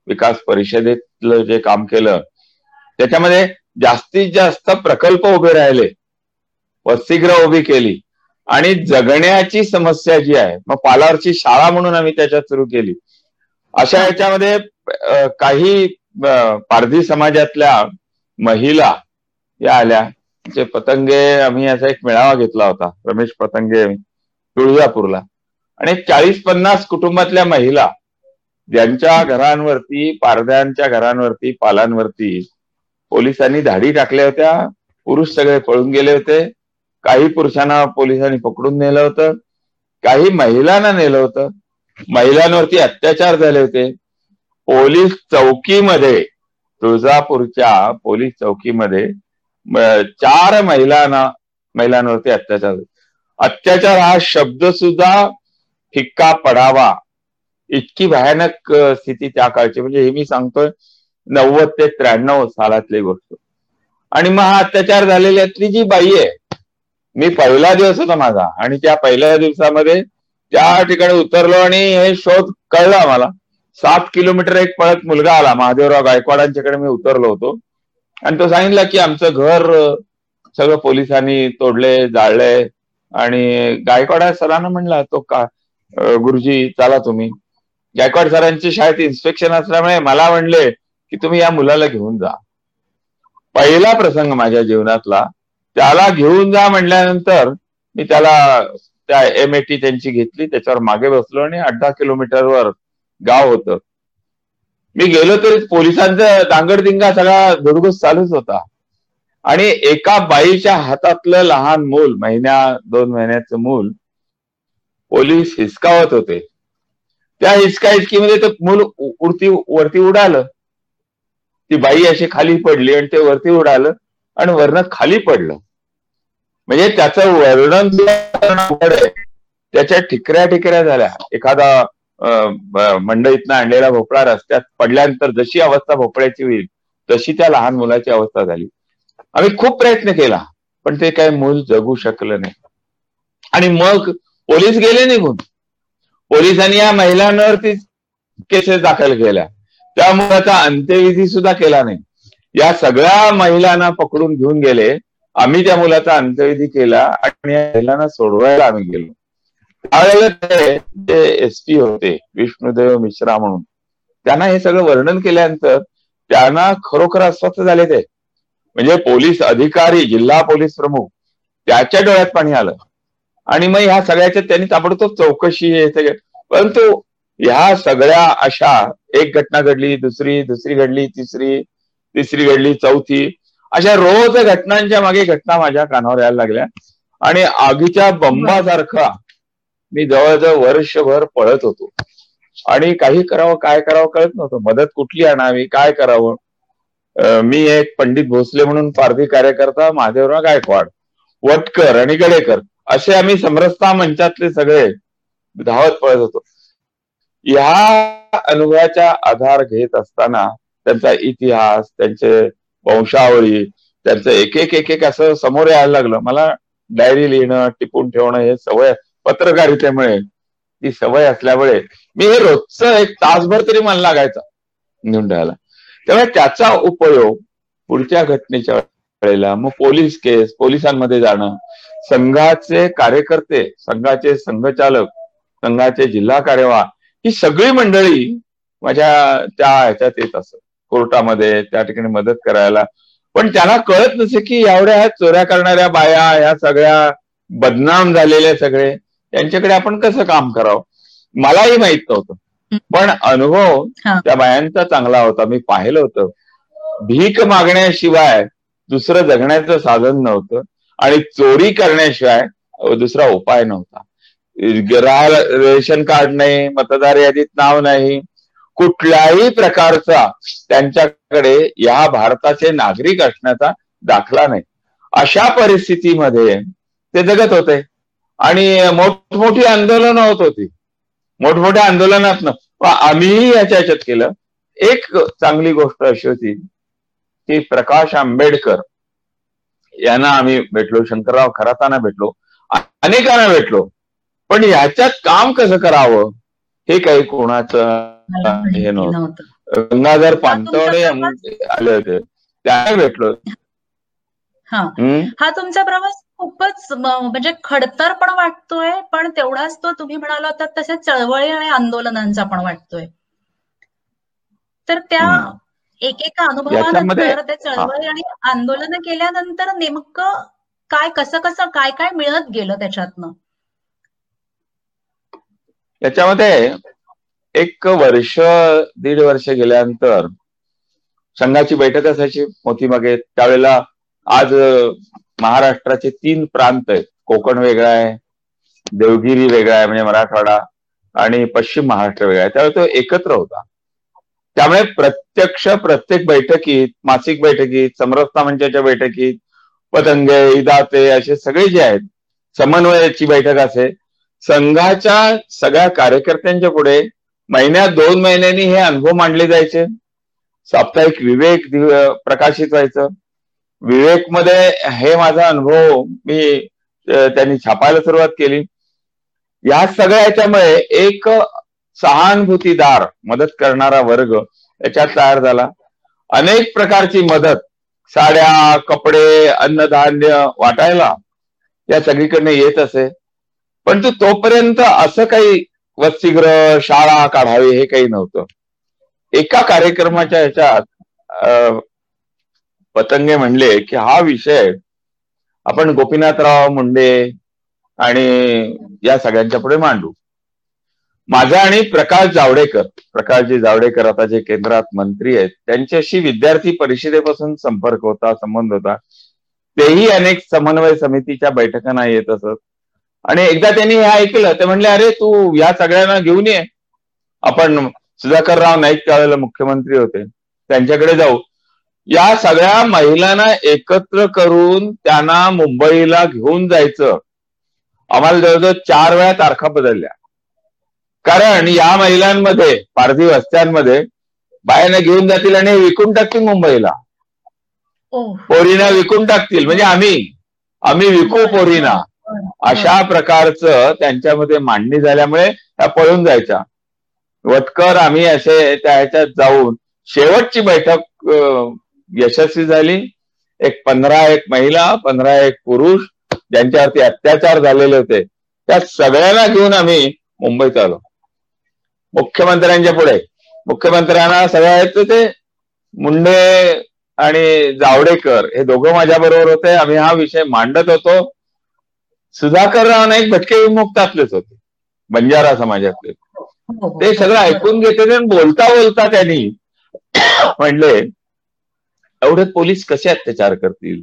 विकास परिषदेतलं जे काम केलं त्याच्यामध्ये जास्तीत जास्त प्रकल्प उभे राहिले. वसतिगृह उभी केली. आणि जगण्याची समस्या जी आहे मग पालावरची शाळा म्हणून आम्ही त्याच्यात सुरू केली. अशा याच्यामध्ये काही पारधी समाजातल्या महिला या आल्या. जे पतंगे आम्ही असा एक मेळावा घेतला होता रमेश पतंगे तुळजापूरला. आणि चाळीस पन्नास कुटुंबातल्या महिला ज्यांच्या घरांवरती पारद्यांच्या घरांवरती पालांवरती पोलिसांनी धाडी टाकल्या होत्या पुरुष सगळे पळून गेले होते. काही पुरुषांना पोलिसांनी पकडून नेलं होतं काही महिलांना नेलं होतं. महिलांवरती अत्याचार झाले होते. पोलीस चौकीमध्ये तुळजापूरच्या पोलीस चौकीमध्ये चार महिलांना महिलांवरती अत्याचार अत्याचार हा शब्द सुद्धा फिक्का पडावा. इतकी भयानक स्थिती त्या काळची. म्हणजे हे मी सांगतोय नव्वद ते त्र्याण्णव सालातली गोष्ट. आणि मग हा अत्याचार झालेल्यातली जी बाई आहे मी पहिला दिवस होता माझा आणि त्या पहिल्या दिवसामध्ये त्या ठिकाणी उतरलो आणि हे शोध कळला मला सात किलोमीटर एक पळत मुलगा आला महादेवराव गायकवाडांच्याकडे मी उतरलो होतो. आणि तो सांगितला की आमचं घर सगळं पोलिसांनी तोडले जाळले आणि गायकवाड सरांना म्हणला तो का गुरुजी चला तुम्ही. गायकवाड सरांची शाळेत इन्स्पेक्शन असल्यामुळे मला म्हणले की तुम्ही या मुलाला घेऊन जा. पहिला प्रसंग माझ्या जीवनातला त्याला घेऊन जा म्हणल्यानंतर मी त्याला त्या एम ए टी त्यांची घेतली त्याच्यावर मागे बसलो आणि आठ दहा किलोमीटरवर गाव होतं. मी गेलो तरी पोलिसांचा दांगडदिंगा सगळा धुडगुस चालूच होता. आणि एका बाईच्या हातातलं लहान मूल महिन्या दोन महिन्याचं मूल पोलीस हिसकावत होते. त्या हिसका हिसकीमध्ये ते मूल उडती वरती उडालं. ती बाई अशी खाली पडली आणि ते वरती उडालं आणि वरनं खाली पडलं. म्हणजे त्याचं वर्णन त्याच्या ठिकऱ्या ठिकऱ्या झाल्या. एखादा मंडईतनं आणलेला भोपळा रस्त्यात पडल्यानंतर जशी अवस्था भोपळ्याची होईल तशी त्या लहान मुलाची अवस्था झाली. आम्ही खूप प्रयत्न केला पण ते काही मूल जगू शकलं नाही. आणि मग पोलीस गेले निघून. पोलिसांनी या महिलांवरती केसेस दाखल केल्या. त्या मुलाचा अंत्यविधी सुद्धा केला नाही. या सगळ्या महिलांना पकडून घेऊन गेले. आम्ही त्या मुलाचा अंत्यविधी केला आणि या महिलांना सोडवायला आम्ही गेलो. त्यावेळेला ते एस पी होते विष्णुदेव मिश्रा म्हणून त्यांना हे सगळं वर्णन केल्यानंतर त्यांना खरोखर अस्वस्थ झाले ते. म्हणजे पोलीस अधिकारी जिल्हा पोलीस प्रमुख त्याच्या डोळ्यात पाणी आलं. आणि मग ह्या सगळ्याच्या त्यांनी ताबडतोब चौकशी हे सगळे परंतु ह्या सगळ्या अशा एक घटना घडली दुसरी दुसरी घडली तिसरी तिसरी घडली चौथी अशा रोज घटनांच्या मागे घटना माझ्या कानावर यायला लागल्या. आणि आगीच्या बंबासारखा मी जवळजवळ वर्षभर पळत होतो. आणि काही करावं काय करावं कळत नव्हतं. मदत कुठली आणावी काय करावं? मी एक पंडित भोसले म्हणून पारधी कार्यकर्ता महादेवराव गायकवाड वटकर आणि गडेकर असे आम्ही समरसता मंचातले सगळे धावत पळत होतो. ह्या अनुभवाचा आधार घेत असताना त्यांचा इतिहास त्यांचे वंशावळी त्यांचं एक एक एक एक असं समोर यायला लागलं. मला डायरी लिहिणं टिपून ठेवणं हे सवय पत्रकारितेमुळे ती सवय असल्यामुळे मी हे रोजचं एक तासभर तरी मला लागायचा घेऊन ठेवायला त्यामुळे त्याचा उपयोग पुढच्या घटनेच्या वेळेला मग पोलीस केस पोलिसांमध्ये जाणं संघाचे कार्यकर्ते संघाचे संघचालक संघाचे जिल्हा कार्यवाह ही सगळी मंडळी माझ्या त्या ह्याच्यात येत असत. कोर्टामध्ये त्या ठिकाणी मदत करायला. पण त्यांना कळत नसे की एवढ्या ह्या चोऱ्या करणाऱ्या बाया ह्या सगळ्या बदनाम झालेल्या सगळे त्यांच्याकडे आपण कसं काम करावं? मलाही माहीत नव्हतं. पण अनुभव त्या बायांचा चांगला होता. मी पाहिलं होतं. भीक मागण्याशिवाय दुसरं जगण्याचं साधन नव्हतं आणि चोरी करण्याशिवाय दुसरा उपाय नव्हता. रेशन कार्ड नाही मतदार यादीत नाव नाही. कुठल्याही प्रकारचा त्यांच्याकडे या भारताचे नागरिक असण्याचा दाखला नाही. अशा परिस्थितीमध्ये ते जगत होते. आणि मोठमोठी आंदोलनं होत होती. मोठमोठ्या आंदोलनात आम्हीही याच्या ह्याच्यात केलं. एक चांगली गोष्ट अशी होती की प्रकाश आंबेडकर यांना आम्ही भेटलो शंकरराव खराताना भेटलो अनेकांना भेटलो. पण ह्याच्यात काम कसं करावं हे काही कोणाचं गंगाधर पांतवडे आले होते. त्यांना भेटलो हा. तुमचा प्रवास खूपच म्हणजे खडतर पण वाटतोय पण तेवढाच तो तुम्ही म्हणाला तर तसे चळवळी आणि आंदोलनांचा पण वाटतोय. तर त्या एकेका अनुभवानंतर त्या चळवळी आणि आंदोलन केल्यानंतर नेमकं काय कसं कसं काय काय मिळत गेलं त्याच्यातनं? याच्यामध्ये एक वर्ष दीड वर्ष गेल्यानंतर संघाची बैठक असायची मोतीमागे. त्यावेळेला आज महाराष्ट्राचे तीन प्रांत आहेत. कोकण वेगळा आहे देवगिरी वेगळा आहे म्हणजे मराठवाडा आणि पश्चिम महाराष्ट्र वेगळा आहे. त्यावेळी तो एकत्र होता. त्यामुळे प्रत्यक्ष प्रत्येक बैठकीत मासिक बैठकीत समरसता मंचाच्या बैठकीत पतंगे इदाते असे सगळे जे आहेत समन्वयाची बैठक असे. संघाच्या सगळ्या कार्यकर्त्यांच्या पुढे महिन्यात दोन महिन्यांनी हे अनुभव मांडले जायचे. साप्ताहिक विवेक प्रकाशित व्हायचं. विवेकमध्ये हे माझा अनुभव मी त्यांनी छापायला सुरुवात केली. या सगळ्या याच्यामुळे एक सहानुभूतीदार मदत करणारा वर्ग याच्यात तयार झाला. अनेक प्रकारची मदत साड्या कपडे अन्नधान्य वाटायला या सगळीकडनं येत असे. पण तोपर्यंत असं काही वसतिगृह शाळा काढावी हे काही नव्हतं. एका कार्यक्रमाच्या ह्याच्यात पतंगे म्हणले की हा विषय आपण गोपीनाथराव मुंडे आणि या सगळ्यांच्या पुढे मांडू. माझा आणि प्रकाश जावडेकर प्रकाशजी जावडेकर आता जे केंद्रात मंत्री आहेत त्यांच्याशी विद्यार्थी परिषदेपासून संपर्क होता संबंध होता. तेही अनेक समन्वय समितीच्या बैठकांना येत असत. आणि एकदा त्यांनी हे ऐकलं ते म्हणले अरे तू या सगळ्यांना घेऊन ये. आपण सुधाकर राव नाईक त्यावेळेला मुख्यमंत्री होते. त्यांच्याकडे जाऊ. या सगळ्या महिलांना एकत्र करून त्यांना मुंबईला घेऊन जायचं. आम्हाला जवळजवळ चार वेळा तारखा बदलल्या. कारण या महिलांमध्ये पारधी वस्त्यांमध्ये बायांना घेऊन जातील आणि विकून टाकतील मुंबईला. पोरीना विकून टाकतील. म्हणजे आम्ही. आम्ही विकू पोरीना. अशा प्रकारचं त्यांच्यामध्ये मांडणी झाल्यामुळे त्या पळून जायच्या. वटकर आम्ही असे त्या ह्याच्यात जाऊन शेवटची बैठक यशस्वी झाली. एक पंधरा एक महिला पंधरा एक पुरुष ज्यांच्यावरती अत्याचार झालेले होते त्या सगळ्यांना घेऊन आम्ही मुंबईत आलो. मुख्यमंत्र्यांच्या पुढे. मुख्यमंत्र्यांना सगळ्या ते मुंडे आणि जावडेकर हे दोघं माझ्या बरोबर होते. आम्ही हा विषय मांडत होतो. सुधाकरराव नाईक भटके विमुक्तातलेच होते. बंजारा समाजातले. ते सगळं ऐकून घेतले बोलता बोलता त्यांनी म्हणले एवढे पोलीस कसे अत्याचार करतील?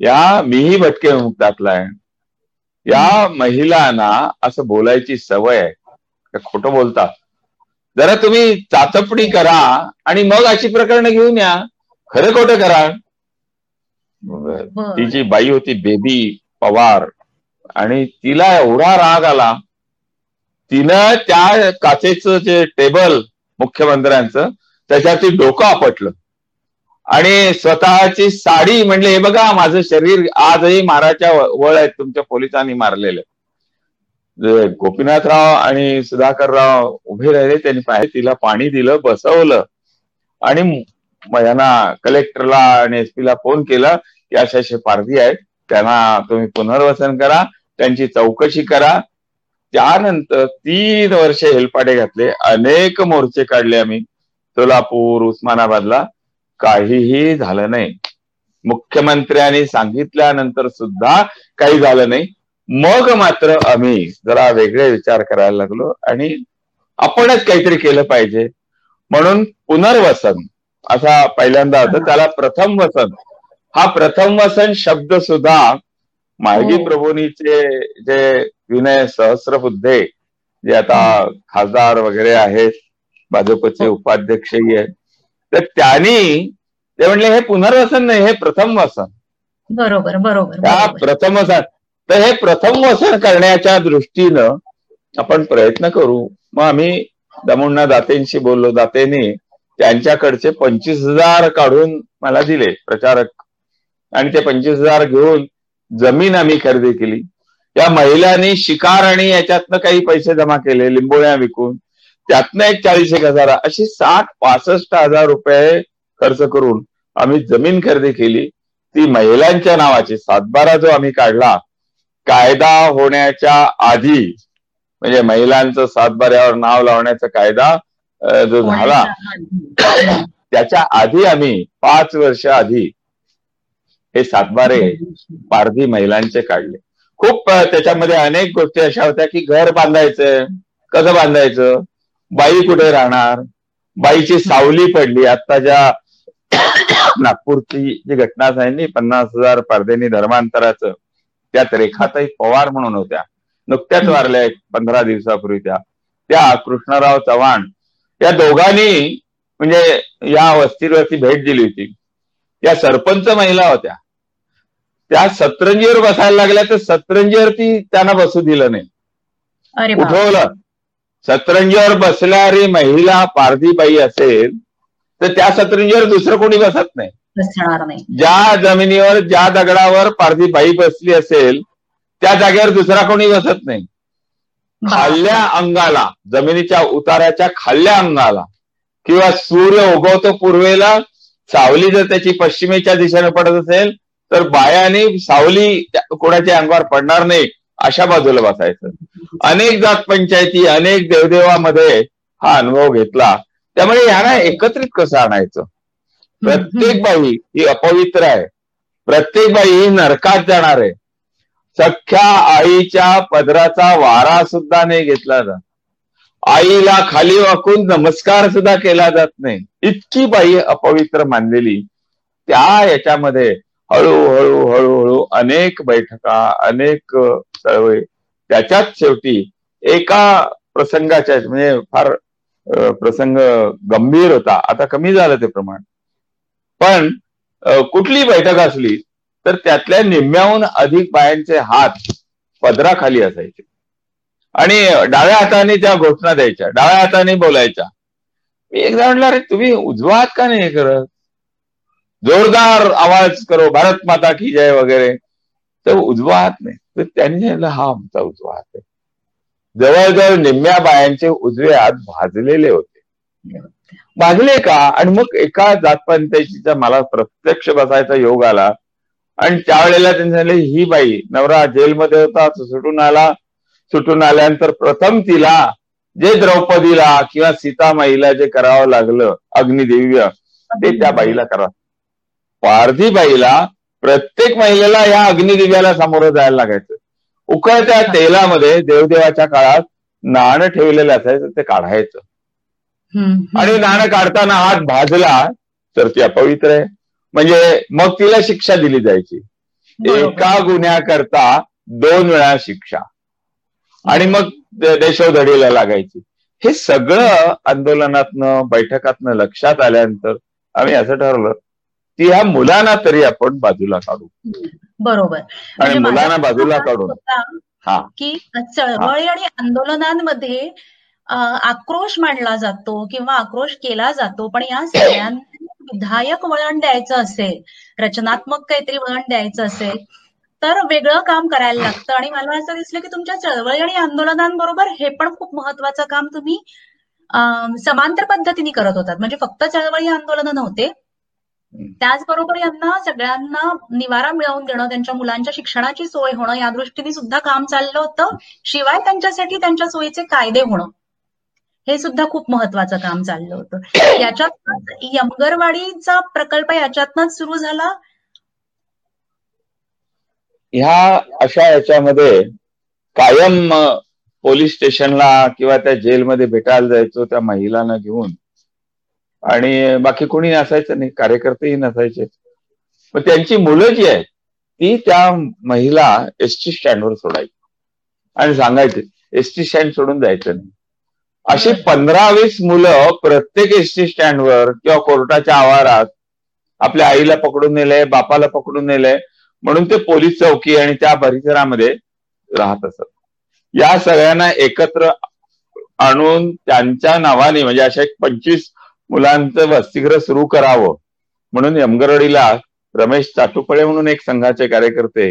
या मीही भटके विमुक्तातला आहे. या महिलांना असं बोलायची सवय आहे. खोटं बोलता जरा तुम्ही चाचपणी करा आणि मग अशी प्रकरणं घेऊन या. खरं खोटं करा. ती जी बाई होती बेबी पवार. आणि तिला एवढा राग आला तिनं त्या काचेचं जे टेबल मुख्यमंत्र्यांचं त्याच्यावरती डोकं आपटलं. आणि स्वतःची साडी म्हणले हे बघा माझं शरीर आजही माराच्या वळ आहेत तुमच्या पोलिसांनी मारलेले. गोपीनाथराव आणि सुधाकरराव उभे राहिले त्यांनी पाहिजे तिला पाणी दिलं बसवलं. आणि यांना कलेक्टरला आणि एसपीला फोन केला की अशा असे पारधी आहेत. त्यांना तुम्ही पुनर्वसन करा त्यांची चौकशी करा. त्यानंतर तीन वर्ष हेलपाटे घातले अनेक मोर्चे काढले आम्ही. सोलापूर उस्मानाबादला काहीही झालं नाही. मुख्यमंत्र्यांनी सांगितल्यानंतर सुद्धा काही झालं नाही. मग मात्र आम्ही जरा वेगळे विचार करायला लागलो आणि आपणच काहीतरी केलं पाहिजे. म्हणून पुनर्वसन असा पहिल्यांदा होतं. त्याला प्रथम वसन हा प्रथम वसन शब्द सुद्धा मार्गी हो. प्रभूनीचे जे विनय सहस्रबुद्धे जे आता खासदार वगैरे आहेत भाजपचे हो. उपाध्यक्षही आहेत तर त्यांनी ते म्हणले हे पुनर्वसन नाही हे प्रथम वसन बरोबर बरोबर त्या प्रथम वसन तर हे प्रथम वसन करण्याच्या दृष्टीनं आपण प्रयत्न करू. मग आम्ही दमुण्णा दातेंशी बोललो. दातेने त्यांच्याकडचे पंचवीस हजार काढून मला दिले प्रचारक आणि ते पंचवीस हजार घेऊन जमीन आम्ही खरेदी केली. या महिलांनी शिकार आणि याच्यातनं काही पैसे जमा केले लिंबोळ्या विकून. त्यातनं एक चाळीस एक हजार अशी साठ पासष्ट हजार रुपये खर्च करून आम्ही जमीन खरेदी केली. ती महिलांच्या नावाची सातबारा जो आम्ही काढला कायदा होण्याच्या आधी म्हणजे महिलांचं सातबाऱ्यावर नाव लावण्याचा कायदा जो झाला त्याच्या आधी आम्ही पाच वर्ष आधी हे सातबारे पारधी महिलांचे काढले. खूप त्याच्यामध्ये अनेक गोष्टी अशा होत्या की घर बांधायचं कसं बांधायचं? बाई कुठे राहणार? बाईची सावली पडली. आता ज्या नागपूरची जी घटना झाली पन्नास हजार पारदेनी धर्मांतराचं त्यात रेखाताई पवार म्हणून होत्या. नुकत्याच वारल्या एक पंधरा दिवसापूर्वी त्या. त्या कृष्णराव चव्हाण या दोघांनी म्हणजे या वस्तीवरती भेट दिली होती. त्या सरपंच महिला होत्या. त्या सतरंजीवर बसायला लागल्या तर सतरंजीवरती त्यांना बसू दिलं नाही. उठवलं. सतरंजीवर बसणारी महिला पारधीबाई असेल तर त्या सतरंजीवर दुसरं कोणी बसत नाही. ज्या जमिनीवर ज्या दगडावर पारधी बाई बसली असेल त्या जागेवर दुसरा कोणी बसत नाही. खाल्ल्या अंगाला जमिनीच्या उतार्याच्या खाल्ल्या अंगाला किंवा सूर्य उगवतो पूर्वेला सावली जर त्याची पश्चिमेच्या दिशेने पडत असेल तर बायाने सावली कोणाच्या अंगावर पडणार नाही अशा बाजूला बसायचं. अनेक जात पंचायती अनेक देवदेवामध्ये हा अनुभव घेतला. त्यामुळे यांना एकत्रित कसं आणायचं? प्रत्येक बाई ही अपवित्र आहे. प्रत्येक बाई ही नरकात जाणार आहे. सख्या आईच्या पदराचा वारा सुद्धा नाही घेतला जात. आईला खाली वाकून नमस्कार सुद्धा केला जात नाही. इतकी बाई अपवित्र मानलेली. त्या याच्यामध्ये हळूहळू हळूहळू अनेक बैठका अनेक चळवळी. त्याच्यात शेवटी एका प्रसंगाच्या म्हणजे फार प्रसंग गंभीर होता. आता कमी झालं ते प्रमाण. पण कुठली बैठक असली तर त्यातल्या निम्म्याहून अधिक बायांचे हात पदराखाली असायचे. आणि डाव्या हाताने त्या घोषणा द्यायच्या डाव्या हाताने बोलायच्या. मी एकदा म्हटलं अरे तुम्ही उजवा हात का नाही करत? जोरदार आवाज करो भारत माता की जय वगैरे. तर उजवा हात नाही. तर त्यांनी सांगितलं हा आमचा उजवा हात आहे. जवळजवळ निम्म्या बायांचे उजवे हात भाजलेले होते. भाजले का? आणि मग एका जातपंचायतीचा मला प्रत्यक्ष बसायचा योग आला. आणि त्यावेळेला त्यांनी सांगितले ही बाई नवरा जेलमध्ये होता सुटून आला. सुटून आल्यानंतर प्रथम तिला जे द्रौपदीला किंवा सीतामाईला जे करावं लागलं अग्निदेव्य ते त्या बाईला करा. पारधी बाईला प्रत्येक महिलेला या अग्निदिव्याला सामोरं जायला लागायचं. उकळत्या तेलामध्ये देवदेवाच्या काळात नाणं ठेवलेलं असायचं ते काढायचं. आणि नाणं काढताना हात भाजला तर ती अपवित्र आहे. म्हणजे मग तिला शिक्षा दिली जायची. एका गुन्ह्याकरता दोन वेळा शिक्षा. आणि मग देशोधडीला लागायची. हे सगळं आंदोलनातनं बैठकातनं लक्षात आल्यानंतर आम्ही असं ठरवलं की ह्या मुलांना तरी आपण बाजूला काढू. बरोबर. आणि म्हणजे मुलांना बाजूला काढून. की चळवळी आणि आंदोलनांमध्ये आक्रोश मांडला जातो किंवा आक्रोश केला जातो पण या सगळ्यांना विधायक वळण द्यायचं असेल रचनात्मक काहीतरी वळण द्यायचं असेल तर वेगळं काम करायला लागतं. आणि मला असं दिसलं की तुमच्या चळवळी आणि आंदोलनांबरोबर हे पण खूप महत्वाचं काम तुम्ही समांतर पद्धतीने करत होतात. म्हणजे फक्त चळवळी आंदोलन नव्हते त्याचबरोबर यांना सगळ्यांना निवारा मिळवून देणं त्यांच्या मुलांच्या शिक्षणाची सोय होणं या दृष्टीने सुद्धा काम चाललं होतं. शिवाय त्यांच्यासाठी त्यांच्या सोयीचे कायदे होणं हे सुद्धा खूप महत्वाचं काम चाललं होतं. याच्यात यमगरवाडीचा प्रकल्प याच्यातनच सुरू झाला. ह्या अशा याच्यामध्ये कायम पोलीस स्टेशनला किंवा त्या जेलमध्ये भेटायला जायचो त्या महिलांना घेऊन आणि बाकी कोणी नसायचं नाही कार्यकर्तेही नसायचे. मग त्यांची मुलं जी आहेत ती त्या महिला एस टी स्टँडवर सोडायची. आणि सांगायचे एस टी स्टँड सोडून जायचं नाही. अशी पंधरा वीस मुलं प्रत्येक एस टी स्टँडवर किंवा कोर्टाच्या आवारात आपल्या आईला पकडून नेलंय बापाला पकडून नेलंय म्हणून ते पोलीस चौकी आणि त्या परिसरामध्ये राहत असत. या सगळ्यांना एकत्र आणून त्यांच्या नावाने म्हणजे अशा एक पंचवीस मुलांचं वसतिगृह सुरू करावं. म्हणून यमगरवाडीला रमेश चाटुपळे म्हणून एक संघाचे कार्यकर्ते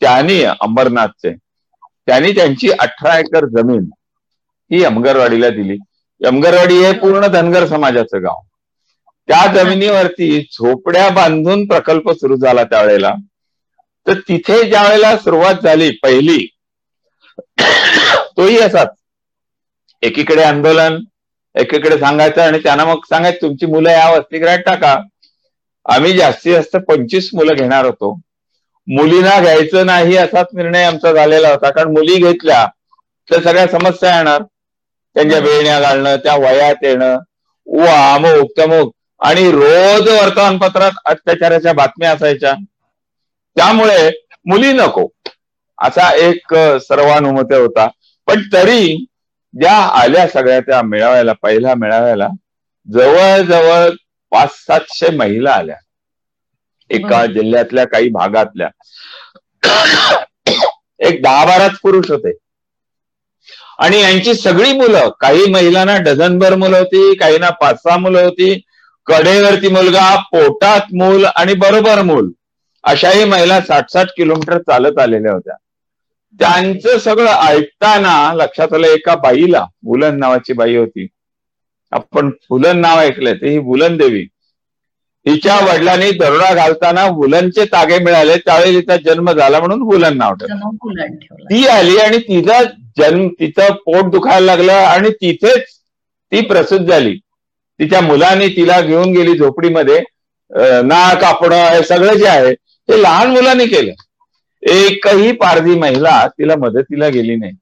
त्यांनी अंबरनाथचे त्यांनी त्यांची अठरा एकर जमीन ही यमगरवाडीला दिली. यमगरवाडी हे पूर्ण धनगर समाजाचं गाव. त्या जमिनीवरती झोपड्या बांधून प्रकल्प सुरू झाला त्यावेळेला. तर तिथे ज्या वेळेला सुरुवात झाली पहिली तोही असाच. एकीकडे आंदोलन एकीकडे सांगायचं आणि त्यांना मग सांगायचं तुमची मुलं या वसतिगृहात टाका. आम्ही जास्तीत जास्त पंचवीस मुलं घेणार होतो. मुलींना घ्यायचं नाही असाच निर्णय आमचा झालेला होता. कारण मुली घेतल्या तर सगळ्या समस्या येणार. त्यांच्या बेळण्या घालणं त्या वयात येणं. व अमुक तमुक. आणि रोज वर्तमानपत्रात अत्याचाराच्या बातम्या असायच्या. त्यामुळे मुली नको. असा एक सर्वानुमते होता. पण तरी ज्या आल्या सगळ्या त्या मेळाव्याला पहिल्या मेळाव्याला जवळजवळ पाच सातशे महिला आल्या. एका जिल्ह्यातल्या काही भागातल्या. एक दहा बाराच पुरुष होते. आणि यांची सगळी मुलं काही महिलांना डझनभर मुलं होती काहींना पाच सहा मुलं होती. कडेवरती मुलगा पोटात मूल आणि बरोबर मूल. अशाही महिला साठ साठ किलोमीटर चालत आलेल्या होत्या. त्यांचं सगळं ऐकताना लक्षात आलं एका बाईला बुलन नावाची बाई होती. आपण फुलन नाव ऐकलंय ते ही बुलन देवी. हिच्या वडिलांनी दरोडा घालताना वुलनचे तागे मिळाले त्यावेळी तिचा जन्म झाला म्हणून वुलन नाव ठेवलं. ती आली आणि तिचा जन्म तिचं पोट दुखायला लागलं आणि तिथेच ती प्रसिद्ध झाली. तिच्या मुलांनी तिला घेऊन गेली झोपडीमध्ये नाक कापणं हे सगळं जे आहे ते लहान मुलांनी केलं. एकही पारधी महिला तिला मदतीला गेली नाही.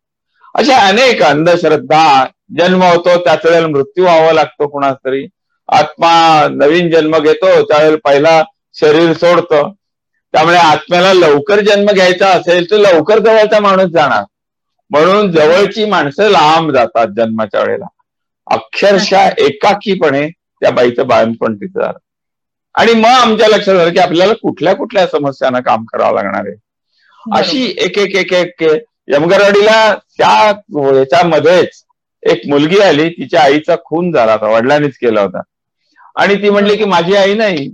अशा अनेक अंधश्रद्धा जन्म होतो त्याच वेळेला मृत्यू व्हावा लागतो कुणास तरी. आत्मा नवीन जन्म घेतो त्यावेळेला पहिला शरीर सोडतं. त्यामुळे आत्म्याला लवकर जन्म घ्यायचा असेल तर लवकर जवळचा माणूस जाणार. म्हणून जवळची माणसं लांब जातात जन्माच्या वेळेला. अक्षरशः एकाकीपणे त्या बाईचं बाळणपण तिथं झालं. आणि मग आमच्या लक्षात आलं की आपल्याला कुठल्या कुठल्या समस्यांना काम करावं लागणार आहे. अशी एक एक एक एक यमगरवाडीला त्या ह्याच्यामध्येच एक मुलगी आली तिच्या आईचा खून झाला होता वडिलांनीच केला होता. आणि ती म्हणली की माझी आई नाही.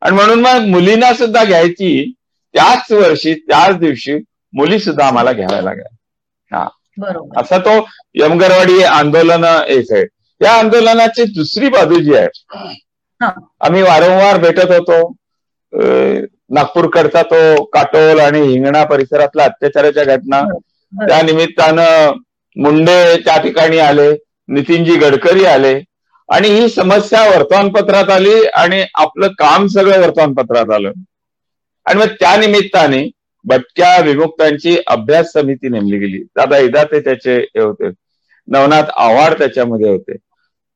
आणि म्हणून मग मुलींना सुद्धा घ्यायची त्याच वर्षी त्याच दिवशी मुली सुद्धा आम्हाला घ्याव्या लागल्या. हा. असा तो यमगरवाडी आंदोलन एक आहे. या आंदोलनाची दुसरी बाजू जी आहे आम्ही वारंवार भेटत होतो. नागपूरकडचा तो काटोल आणि हिंगणा परिसरातल्या अत्याचाराच्या घटना त्या निमित्तानं मुंडे त्या ठिकाणी आले नितीनजी गडकरी आले आणि ही समस्या वर्तमानपत्रात आली आणि आपलं काम सगळं वर्तमानपत्रात आलं. आणि मग त्या निमित्ताने भटक्या विमुक्तांची अभ्यास समिती नेमली गेली. दादा इदाते त्याचे हे होते. नवनाथ आव्हाड त्याच्यामध्ये होते.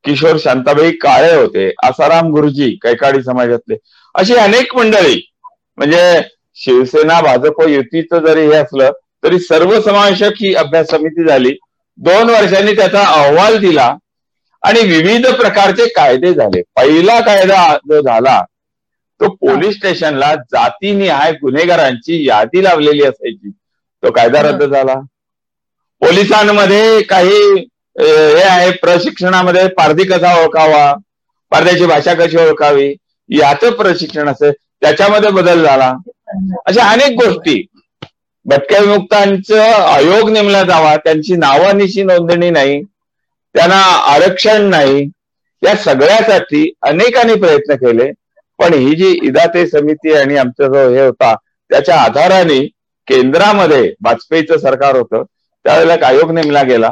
किशोर शांताबाई काळे होते. आसाराम गुरुजी कैकाडी समाजातले. अशी अनेक मंडळी म्हणजे शिवसेना भाजप युतीचं जरी हे असलं तरी सर्वसमावेशक ही अभ्यास समिती झाली. दोन वर्षांनी त्याचा अहवाल दिला आणि विविध प्रकारचे कायदे झाले. पहिला कायदा जो झाला तो पोलीस स्टेशनला जातीनिहाय गुन्हेगारांची यादी लावलेली असायची. तो कायदा रद्द झाला. पोलिसांमध्ये काही हे आहे प्रशिक्षणामध्ये पारधी कसा ओळखावा पारध्याची भाषा कशी ओळखावी याचं प्रशिक्षण असेल त्याच्यामध्ये बदल झाला. अशा अनेक गोष्टी. भटक्या विमुक्तांचं आयोग नेमला जावा त्यांची नावानिशी नोंदणी नाही त्यांना आरक्षण नाही या सगळ्यासाठी अनेकांनी प्रयत्न केले पण ही जी इदाते समिती आणि आमचा जो हे होता त्याच्या आधाराने केंद्रामध्ये वाजपेयीचं सरकार होतं त्यावेळेला एक आयोग नेमला गेला.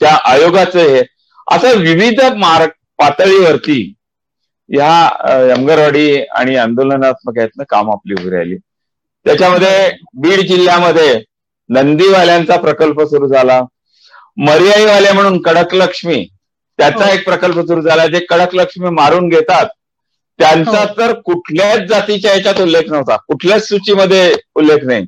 त्या आयोगाचं हे असं विविध मार्ग पातळीवरती ह्या यमगरवाडी आणि आंदोलनात्मक यातनं काम आपली उभी राहिली. त्याच्यामध्ये बीड जिल्ह्यामध्ये नंदीवाल्यांचा प्रकल्प सुरू झाला. मर्याईवाले म्हणून कडक लक्ष्मी त्याचा हो. एक प्रकल्प सुरू झाला. जे कडक लक्ष्मी मारून घेतात त्यांचा हो. तर कुठल्याच जातीच्या याच्यात उल्लेख नव्हता. कुठल्याच सूचीमध्ये उल्लेख नाही.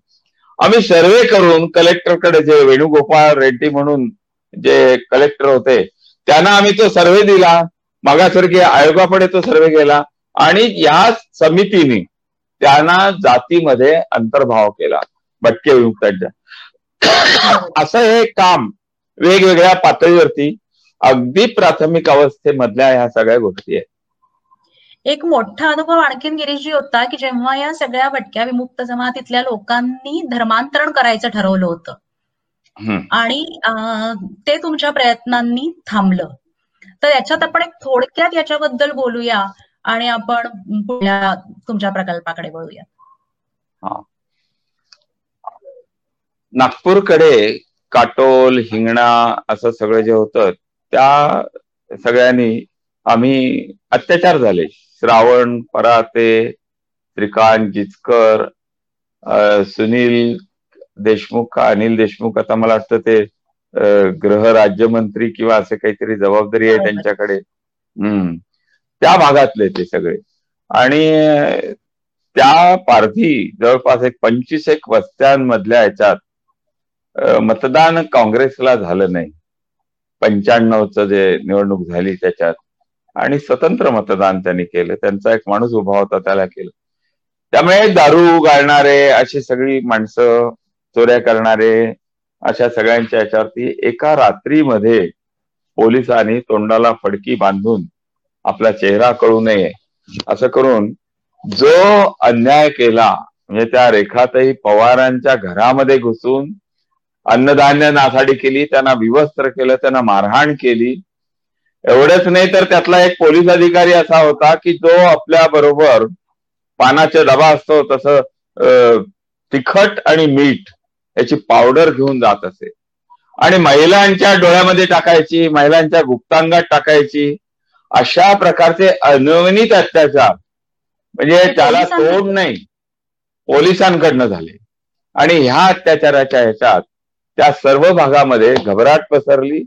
आम्ही सर्वे करून कलेक्टरकडे जे वेणुगोपाळ रेड्डी म्हणून जे कलेक्टर होते त्यांना आम्ही तो सर्वे दिला. मागासवर्गीय आयोगाकडे तो सर्वे केला आणि या समितीने त्यांना जातीमध्ये अंतर्भाव केला. भटके विमुक्तांच्या. असं हे काम वेगवेगळ्या पातळीवरती अगदी प्राथमिक अवस्थेमधल्या ह्या सगळ्या गोष्टी आहेत. एक मोठा अनुभव आणखीन गिरीशजी होता की जेव्हा या सगळ्या भटक्या विमुक्त जमातीतल्या लोकांनी धर्मांतरण करायचं ठरवलं होतं. आणि ते तुमच्या प्रयत्नांनी थांबलं. तर याच्यात आपण एक थोडक्यात याच्याबद्दल बोलूया आणि आपण पुढल्या तुमच्या प्रकल्पाकडे वळूया. नागपूरकडे काटोल हिंगणा असं सगळं जे होतं त्या सगळ्यांनी आम्ही अत्याचार झाले. श्रावण पराते श्रीकांत जिचकर सुनील देशमुख अनिल देशमुख आता मला वाटतं ते गृह राज्यमंत्री किंवा असे काहीतरी जबाबदारी आहे त्यांच्याकडे. हम्म. त्या भागातले ते सगळे. आणि त्या पारधी जवळपास एक पंचवीस एक वस्त्यांमधल्या ह्याच्यात मतदान काँग्रेसला झालं नाही. पंच्याण्णवचं जे निवडणूक झाली त्याच्यात. आणि स्वतंत्र मतदान त्यांनी केलं. त्यांचा एक माणूस उभा होता त्याला केलं. त्यामुळे दारू गाळणारे अशी सगळी माणसं चोऱ्या करणारे अशा सगळ्यांच्या याच्यावरती एका रात्रीमध्ये पोलिसांनी तोंडाला फडकी बांधून आपला चेहरा कळू नये. असं करून जो अन्याय केला म्हणजे त्या रेखातही पवारांच्या घरामध्ये घुसून अन्नधान्य नासाडी केली त्यांना विवस्त्र केलं त्यांना मारहाण केली. एवढंच नाही तर त्यातला एक पोलीस अधिकारी असा होता की जो आपल्या बरोबर पानाचा डबा असतो तसं तिखट आणि मीठ याची पावडर घेऊन जात असे. आणि महिलांच्या डोळ्यामध्ये टाकायची महिलांच्या गुप्तांगात टाकायची अशा प्रकारचे अनवनीत अत्याचार. म्हणजे त्याला तोड नाही. पोलिसांकडनं झाले. आणि ह्या अत्याचाराच्या ह्याच्यात त्या सर्व भागामध्ये घबराट पसरली.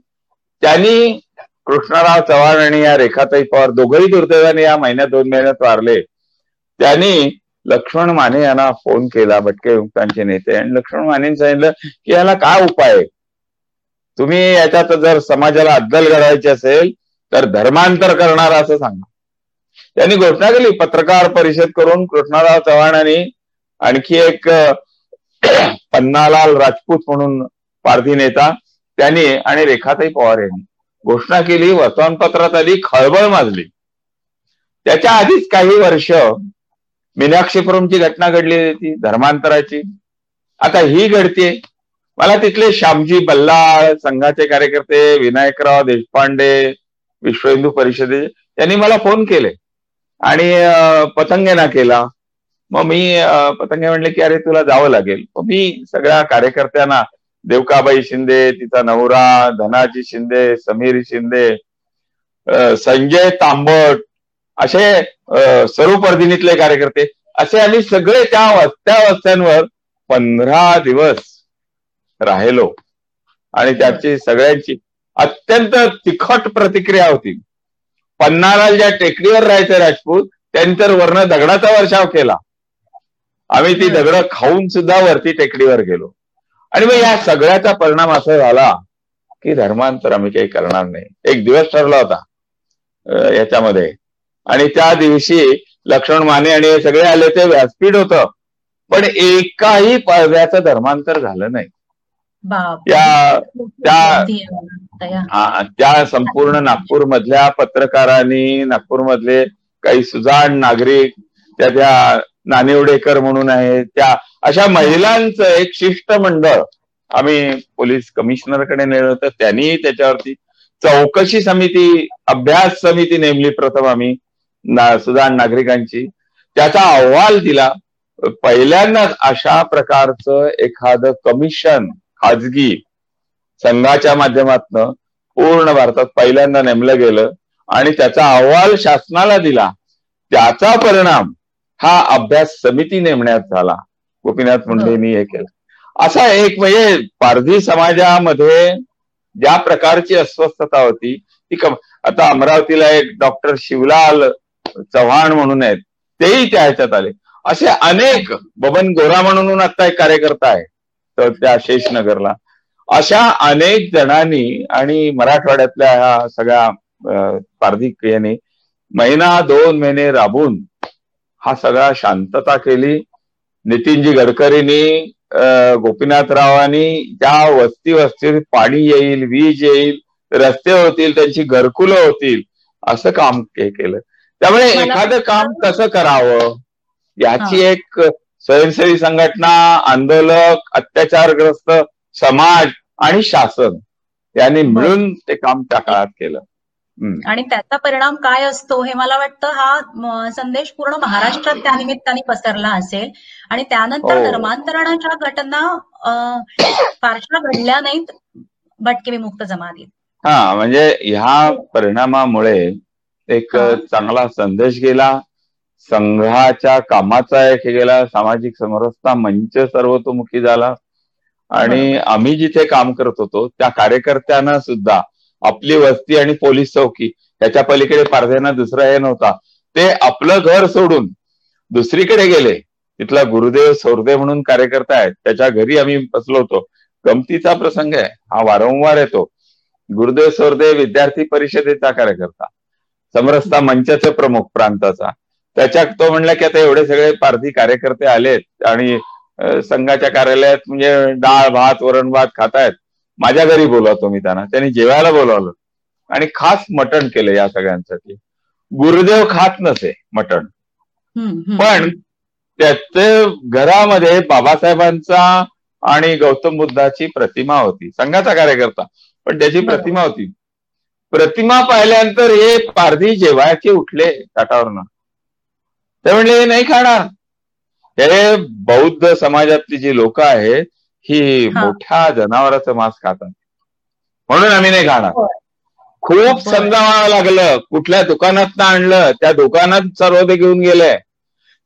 त्यांनी कृष्णराव चव्हाण आणि या रेखाताई पवार दोघंही दुर्दैवाने या महिन्यात दोन महिन्यात वारले. त्यांनी लक्ष्मण माने यांना फोन केला भटके युक्तांचे नेते. आणि लक्ष्मण माने सांगितलं की याला काय उपाय? तुम्ही याच्यात जर समाजाला अद्दल घडवायची असेल तर धर्मांतर करणार असं सांगा. त्यांनी घोषणा केली पत्रकार परिषद करून कृष्णराव चव्हाणांनी आणखी एक पन्नालाल राजपूत म्हणून पारधी नेता त्यांनी आणि रेखाताई पवार यांनी घोषणा केली वर्तमानपत्रात आली खळबळ माजली. त्याच्या आधीच काही वर्ष मीनाक्षीपुरमची घटना घडली होती धर्मांतराची. आता ही घडते मला तिथले श्यामजी बल्लाळ संघाचे कार्यकर्ते विनायकराव देशपांडे विश्व हिंदू परिषदे त्यांनी मला फोन केले. आणि पतंगेना केला. मग मी पतंगे म्हणले की अरे तुला जावं लागेल. मग मी सगळ्या कार्यकर्त्यांना देवकाबाई शिंदे तिचा नवरा धनाजी शिंदे समीर शिंदे संजय तांबट असे सर्व परदिनीतले कार्यकर्ते असे आम्ही सगळे त्या वस्त्या वस्त्यांवर पंधरा दिवस राहिलो. आणि त्याची सगळ्यांची अत्यंत तिखट प्रतिक्रिया होती. पन्नाला ज्या टेकडीवर राहायचं राजपूत त्यांनी तर वर्ण दगडाचा वर्षाव केला. आम्ही ती दगड खाऊन सुद्धा वरती टेकडीवर गेलो. आणि मग या सगळ्याचा परिणाम असा झाला की धर्मांतर आम्ही काही करणार नाही. एक दिवस ठरला होता याच्यामध्ये. आणि त्या दिवशी लक्ष्मण माने आणि हे सगळे आले ते व्यासपीठ होतं. पण एकाही पदव्याचं धर्मांतर झालं नाही. त्या त्या संपूर्ण नागपूर मधल्या पत्रकारांनी नागपूर मधले काही सुजाण नागरिक त्या त्या नानिवडेकर म्हणून आहे त्या अशा महिलांचं एक शिष्टमंडळ आम्ही पोलीस कमिशनरकडे नेलं होतं त्यांनी त्याच्यावरती चौकशी समिती अभ्यास समिती नेमली प्रथम आम्ही. सुदान नागरिकांची. त्याचा अहवाल दिला. पहिल्यांदाच अशा प्रकारचं एखादं कमिशन खाजगी संघाच्या माध्यमातून पूर्ण भारतात पहिल्यांदा नेमलं गेलं आणि त्याचा अहवाल शासनाला दिला. त्याचा परिणाम हा अभ्यास समिती नेमण्यात झाला. गोपीनाथ मुंडेंनी हे केलं. असा एक म्हणजे पारधी समाजामध्ये ज्या प्रकारची अस्वस्थता होती ती आता अमरावतीला एक डॉक्टर शिवलाल चव्हाण म्हणून आहेत तेही त्या ह्याच्यात आले. असे अनेक बबन गोरा म्हणून आता एक कार्यकर्ता आहे तर त्या शेषनगरला. अशा अनेक जणांनी आणि मराठवाड्यातल्या ह्या सगळ्या पारधिक यांनी महिना दोन महिने राबून हा सगळा शांतता केली. नितीनजी गडकरींनी गोपीनाथरावांनी ज्या वस्ती वस्तीत पाणी येईल वीज येईल रस्ते होतील त्यांची घरकुलं होतील असं काम केलं. त्यामुळे एखादं काम कसं करावं? याची एक स्वयंसेवी संघटना आंदोलक अत्याचारग्रस्त समाज आणि शासन यांनी मिळून ते काम त्या काळात केलं. आणि त्याचा परिणाम काय असतो हे मला वाटतं हा संदेश पूर्ण महाराष्ट्रात त्या निमित्ताने पसरला असेल. आणि त्यानंतर हो. धर्मांतरणाच्या घटना फारशा घडल्या नाहीत भटके विमुक्त जमातीत. हा म्हणजे ह्या परिणामामुळे एक चांगला संदेश गेला. संघाच्या कामाचा एक गेला. सामाजिक समरसता मंच सर्वतोमुखी झाला. आणि आम्ही जिथे काम करत होतो त्या कार्यकर्त्यांना सुद्धा आपली वस्ती आणि पोलीस चौकी त्याच्या पलीकडे पारध्यांना दुसरा हे नव्हता. ते आपलं घर सोडून दुसरीकडे गेले. तिथला गुरुदेव सौरदेव म्हणून कार्यकर्ता आहेत. त्याच्या घरी आम्ही बसलो होतो. गमतीचा प्रसंग आहे. हा वारंवार येतो. गुरुदेव सौरदेव विद्यार्थी परिषदेचा कार्यकर्ता. समरसता मंचाचे प्रमुख प्रांताचा त्याच्यात तो म्हणला की आता एवढे सगळे पारधी कार्यकर्ते आलेत आणि संघाच्या कार्यालयात म्हणजे डाळ भात वरण भात खातायत. माझ्या घरी बोलवतो मी त्यांना. त्यांनी जेवायला बोलावलं. आणि खास मटण केलं या सगळ्यांसाठी. गुरुदेव खात नसे मटण. पण त्याचे घरामध्ये बाबासाहेबांचा आणि गौतम बुद्धाची प्रतिमा होती. संघाचा कार्यकर्ता. पण त्याची प्रतिमा होती. प्रतिमा पाहिल्यानंतर हे पारधी जेवायचे उठले ताटावरनं. ते म्हणले नाही खाणार. हे बौद्ध समाजातली जी लोक आहेत ही मोठ्या जनावराचं मांस खातात. म्हणून आम्ही नाही खाणार. खूप समजावं लागलं. कुठल्या दुकानात आणलं त्या दुकानात सर्व ते घेऊन गेले.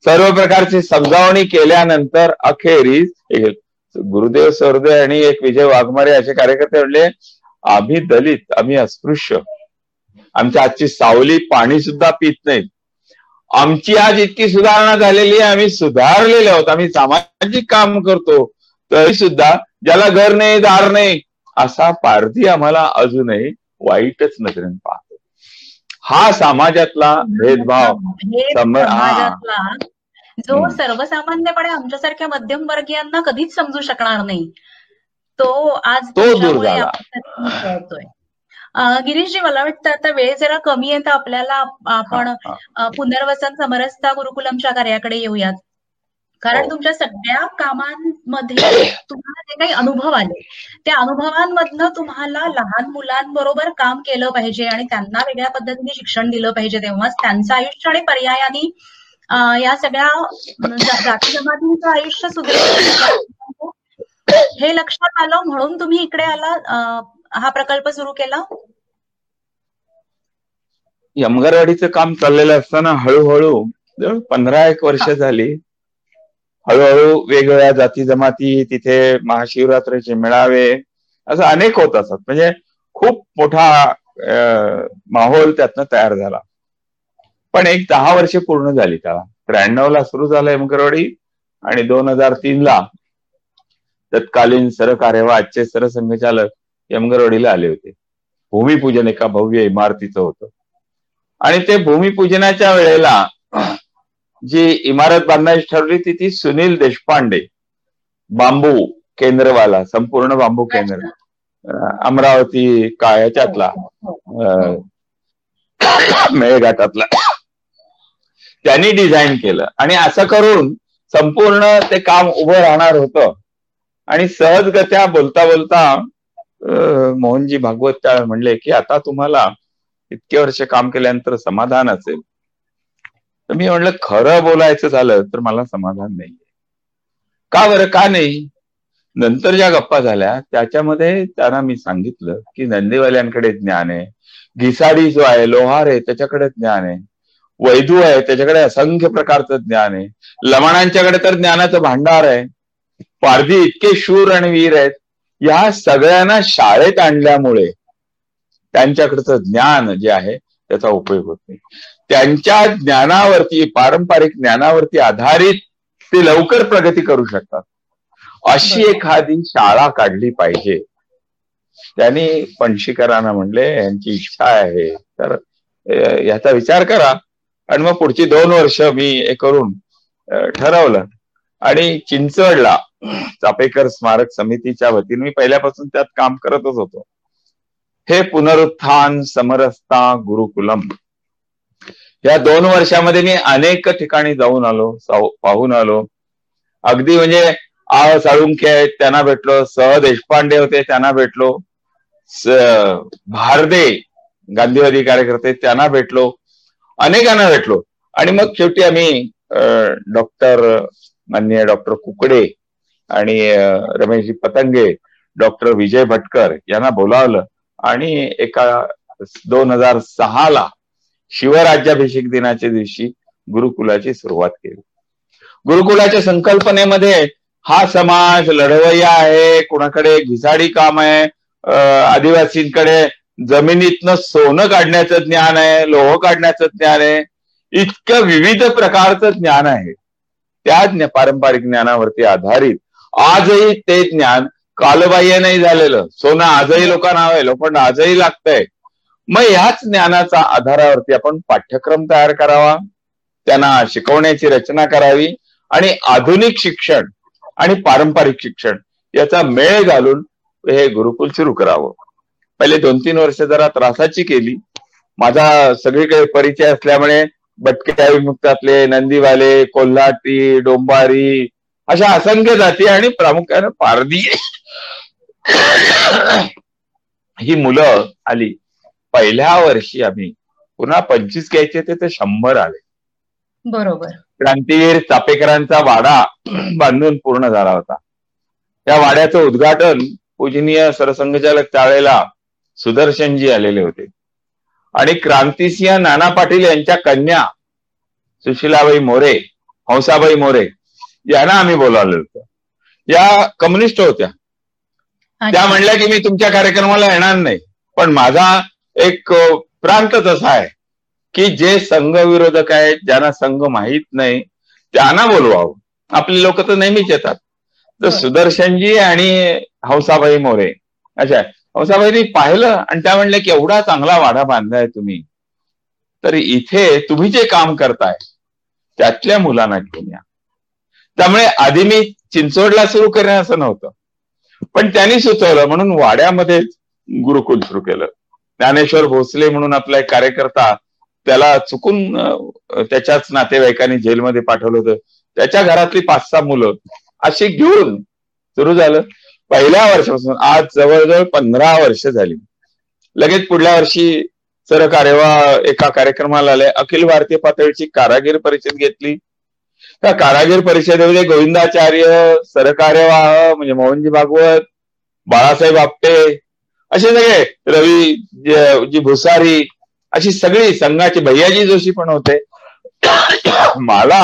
सर्व प्रकारची समजावणी केल्यानंतर अखेरीस गुरुदेव सरदेव आणि एक विजय वाघमारे असे कार्यकर्ते म्हणले आम्ही दलित आम्ही अस्पृश्य. आमच्या आजची सावली पाणी सुद्धा पित नाहीत आमची आज इतकी सुधारणा झालेली आहे आम्ही सुधारलेले आहोत. आम्ही सामाजिक काम करतो तरी सुद्धा ज्याला घर नाही दार नाही असा पारधी आम्हाला अजूनही वाईटच नजरेने पाहतो. हा समाजातला भेदभाव जो सर्वसामान्यपणे आमच्यासारख्या मध्यमवर्गीयांना कधीच समजू शकणार नाही. तो आज तो दूर झाला. गिरीशजी मला वाटतं आता वेळ जरा कमी आहे तर आपल्याला आपण पुनर्वसन समरसता गुरुकुलमच्या कार्याकडे येऊयात. कारण हो. तुमच्या सगळ्या कामांमध्ये तुम्हाला जे काही अनुभव आले त्या अनुभवांमधनं तुम्हाला लहान मुलांबरोबर काम केलं पाहिजे आणि त्यांना वेगळ्या पद्धतीने शिक्षण दिलं पाहिजे तेव्हाच त्यांचं आयुष्य आणि पर्यायाने या सगळ्या जाती जमातींचं आयुष्य सुधारलं हे लक्षात आलं म्हणून तुम्ही इकडे आला हा प्रकल्प सुरू केला? यमगरवाडीचं काम चाललेलं असताना हळूहळू पंधरा एक वर्ष झाली. हळूहळू वेगवेगळ्या जाती जमाती तिथे महाशिवरात्रीचे मेळावे असं अनेक होत असत. म्हणजे खूप मोठा माहोल त्यातनं तयार झाला. पण एक दहा वर्ष पूर्ण झाली त्याला. त्र्याण्णव ला सुरू झालं यमकरवाडी आणि दोन हजार तीन ला तत्कालीन सरकार्यवाहचे सरसंघचालक यमगरवाडीला आले होते. भूमिपूजन एका भव्य इमारतीचं होतं. आणि ते भूमिपूजनाच्या वेळेला जी इमारत बांधायची ठरली ती ती सुनील देशपांडे बांबू केंद्रवाला संपूर्ण बांबू केंद्र अमरावती का याच्यातला मेळघाटातला. त्यांनी डिझाईन केलं. आणि असं करून संपूर्ण ते काम उभं राहणार होतं. आणि सहजगत्या बोलता बोलता मोहनजी भागवत त्या म्हणले की आता तुम्हाला इतके वर्ष काम केल्यानंतर समाधान असेल. तर मी म्हणलं खरं बोलायचं झालं तर मला समाधान नाही का बरं का नाही? नंतर ज्या गप्पा झाल्या त्याच्यामध्ये त्यांना मी सांगितलं की नंदीवाल्यांकडे ज्ञान आहे. घिसाडी जो आहे लोहार आहे त्याच्याकडे ज्ञान आहे. वैधू आहे त्याच्याकडे असंख्य प्रकारचं ज्ञान आहे. लमाणांच्याकडे तर ज्ञानाचं भांडार आहे. पारधी इतके शूर आणि वीर आहेत. या सगळ्यांना शाळेत आणल्यामुळे त्यांच्याकडचं ज्ञान जे आहे त्याचा उपयोग होत नाही. त्यांच्या ज्ञानावरती पारंपरिक ज्ञानावरती आधारित ते लवकर प्रगती करू शकतात. अशी एखादी शाळा काढली पाहिजे. त्यांनी पणशीकरांना म्हणले यांची इच्छा आहे. तर याचा विचार करा. आणि मग पुढची दोन वर्ष मी हे करून ठरवलं. आणि चिंचवडला चापेकर स्मारक समितीच्या वतीने मी पहिल्यापासून त्यात काम करतच होतो. हे पुनरुत्थान समरसता गुरुकुलम. या दोन वर्षामध्ये मी अनेक ठिकाणी जाऊन आलो पाहून आलो. अगदी म्हणजे आ साळुंखे आहेत त्यांना भेटलो सह देशपांडे होते त्यांना भेटलो. भारदे गांधीवादी कार्यकर्ते त्यांना भेटलो. अनेकांना भेटलो. आणि मग शेवटी आम्ही डॉक्टर माननीय डॉक्टर कुकडे आणि रमेशजी पतंगे डॉक्टर विजय भटकर यांना बोलावलं आणि एका दोन हजार सहा ला शिवराज्याभिषेक दिनाच्या दिवशी गुरुकुलाची सुरुवात केली. गुरुकुलाच्या संकल्पनेमध्ये हा समाज लढवय्या आहे कुणाकडे घिसाडी काम आहे आदिवासींकडे जमिनीतनं सोनं काढण्याचं ज्ञान आहे लोह काढण्याचं ज्ञान आहे इतकं विविध प्रकारचं ज्ञान आहे. त्या पारंपरिक ज्ञानावरती आधारित आजही ते ज्ञान कालबाह्य नाही झालेलं. सोनं आजही लोकांना हवंय पण आजही लागतंय. मग ह्याच ज्ञानाचा आधारावरती आपण पाठ्यक्रम तयार करावा त्यांना शिकवण्याची रचना करावी आणि आधुनिक शिक्षण आणि पारंपरिक शिक्षण याचा मेळ घालून हे गुरुकुल सुरू करावं. पहिले दोन तीन वर्ष जरा त्रासाची केली. माझा सगळीकडे परिचय असल्यामुळे भटक्या विमुक्तातले नंदीवाले कोल्हाटी डोंबारी अशा असंख्य जाती आणि प्रामुख्यानं पारदी ही मुलं आली. पहिल्या वर्षी आम्ही. पुन्हा पंचवीस घ्यायचे ते तर शंभर आले. बरोबर. क्रांतीवीर चापेकरांचा वाडा बांधून पूर्ण झाला होता. त्या वाड्याचं उद्घाटन पूजनीय सरसंघचालक त्यावेळेला सुदर्शनजी आलेले होते. आणि क्रांतिसिंह नाना पाटील यांच्या कन्या सुशिलाबाई मोरे हंसाबाई मोरे यांना आम्ही बोलावलं होतं. या कम्युनिस्ट होत्या. त्या म्हणल्या की मी तुमच्या कार्यक्रमाला येणार नाही. पण माझा एक प्रांत तसा आहे की जे संघ विरोधक आहेत ज्यांना संघ माहीत नाही त्यांना बोलवावं. आपले लोक तर नेहमीच येतात. तर सुदर्शनजी आणि हौसाबाई मोरे अच्छा हौसाबाईंनी पाहिलं आणि त्या म्हणल्या की एवढा चांगला वाडा बांधलाय तुम्ही तर इथे तुम्ही जे काम करताय त्यातल्या मुलांना घेऊन या. त्यामुळे आधी मी चिंचवडला सुरू करेन असं नव्हतं. पण त्यांनी सुचवलं म्हणून वाड्यामध्येच गुरुकुल सुरू केलं. ज्ञानेश्वर भोसले म्हणून आपला एक कार्यकर्ता त्याला चुकून त्याच्याच नातेवाईकांनी जेलमध्ये पाठवलं होतं. त्याच्या घरातली पाच सहा मुलं अशी घेऊन सुरू झालं. पहिल्या वर्षापासून आज जवळजवळ पंधरा वर्ष झाली. लगेच पुढल्या वर्षी सर कार्यवा एका कार्यक्रमाला आले. अखिल भारतीय पातळीची कारागीर परिषद घेतली. त्या कारागीर परिषदेमध्ये गोविंदाचार्य सरकार्यवाह म्हणजे मोहनजी भागवत बाळासाहेब आपटे असे सगळे रवी जी भुसारी अशी सगळी संघाची भैयाजी जोशी पण होते. मला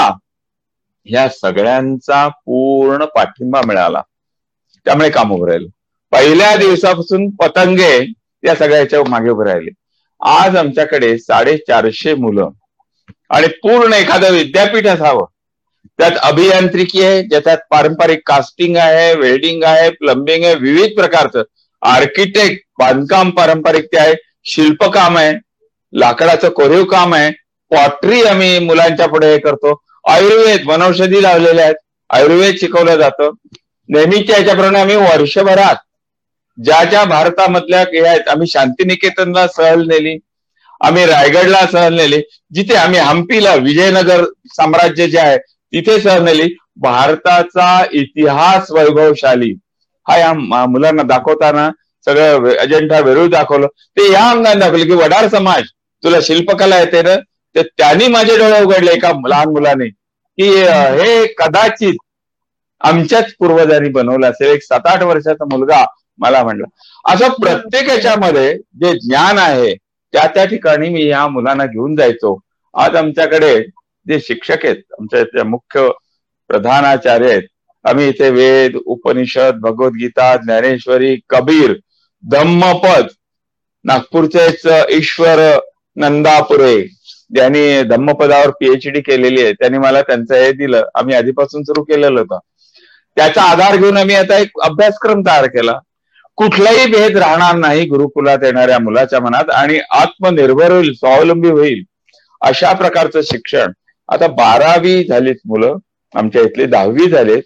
ह्या सगळ्यांचा पूर्ण पाठिंबा मिळाला. त्यामुळे काम उभं राहिलं. पहिल्या दिवसापासून पतंगे या सगळ्याच्या मागे उभे राहिले. आज आमच्याकडे साडेचारशे मुलं आणि पूर्ण एखादं विद्यापीठ असावं. त्यात अभियांत्रिकी आहे ज्याच्यात पारंपरिक कास्टिंग आहे वेल्डिंग आहे प्लंबिंग आहे विविध प्रकारचं. आर्किटेक्ट बांधकाम पारंपरिक ते आहे शिल्पकाम आहे लाकडाचं कोरीव काम आहे पॉटरी आम्ही मुलांच्या पुढे हे करतो. आयुर्वेद वनौषधी लावलेले आहेत. आयुर्वेद शिकवलं जातं. नेहमीच्या याच्याप्रमाणे आम्ही वर्षभरात ज्या ज्या भारतामधल्या आहेत आम्ही शांतिनिकेतनला सहल नेली. आम्ही रायगडला सहल नेली. जिथे आम्ही हम्पीला विजयनगर साम्राज्य जे आहे तिथे सरनेली भारताचा इतिहास वैभवशाली. हा या मुलांना दाखवताना सगळं अजंठा वेरूळ दाखवलं. ते या अंगाने दाखवलं की वडार समाज तुला शिल्पकला येते ना तर त्यांनी माझे डोळे उघडले एका लहान मुलाने. की हे कदाचित आमच्याच पूर्वजांनी बनवलं असेल. एक सात आठ वर्षाचा मुलगा मला म्हणला असं प्रत्येक याच्यामध्ये जे ज्ञान आहे त्या त्या ठिकाणी मी या मुलांना घेऊन जायचो. आज आमच्याकडे जे शिक्षक आहेत आमच्या इथल्या मुख्य प्रधानाचार्य आहेत आम्ही इथे वेद उपनिषद भगवद्गीता ज्ञानेश्वरी कबीर धम्मपद नागपूरचेच ईश्वर नंदापुरे ज्यांनी धम्मपदावर पीएचडी केलेली आहे त्यांनी मला त्यांचं हे दिलं आम्ही आधीपासून सुरू केलेलं होतं. त्याचा आधार घेऊन आम्ही आता एक अभ्यासक्रम तयार केला. कुठलाही भेद राहणार नाही गुरुकुलात येणाऱ्या मुलाच्या मनात आणि आत्मनिर्भर होईल स्वावलंबी होईल अशा प्रकारचं शिक्षण आता बारावी झालीत मुलं आमच्या इथली दहावी झालेत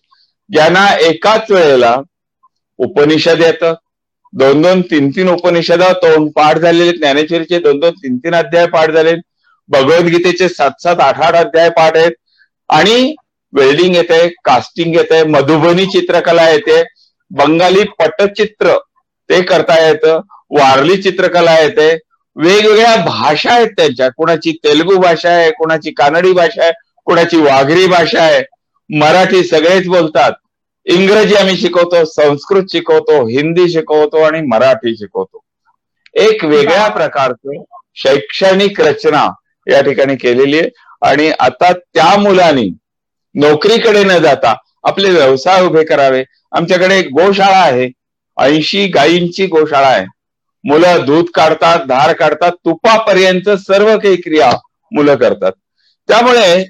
ज्यांना एकाच वेळेला उपनिषद येतात दोन दोन तीन तीन उपनिषद तोंड पाठ झालेले ज्ञानेश्वरीचे दोन दोन तीन तीन अध्याय पाठ झाले भगवद्गीतेचे सात सात आठ आठ अध्याय पाठ आहेत. आणि वेल्डिंग येते कास्टिंग येते मधुबनी चित्रकला येते बंगाली पटचित्र ते करता येतं वारली चित्रकला येते वेगवेगळ्या भाषा आहेत त्यांच्या कोणाची तेलुगू भाषा आहे कोणाची कानडी भाषा आहे कोणाची वाघरी भाषा आहे. मराठी सगळेच बोलतात. इंग्रजी आम्ही शिकवतो संस्कृत शिकवतो हिंदी शिकवतो आणि मराठी शिकवतो. एक वेगळ्या प्रकारचं शैक्षणिक रचना या ठिकाणी केलेली आहे. आणि आता त्या मुलांनी नोकरीकडे न जाता आपले व्यवसाय उभे करावे. आमच्याकडे एक गोशाळा आहे. ऐंशी गायींची गोशाळा आहे. मुलं दूध काढतात धार काढतात तुपापर्यंत सर्व काही क्रिया मुलं करतात. त्यामुळे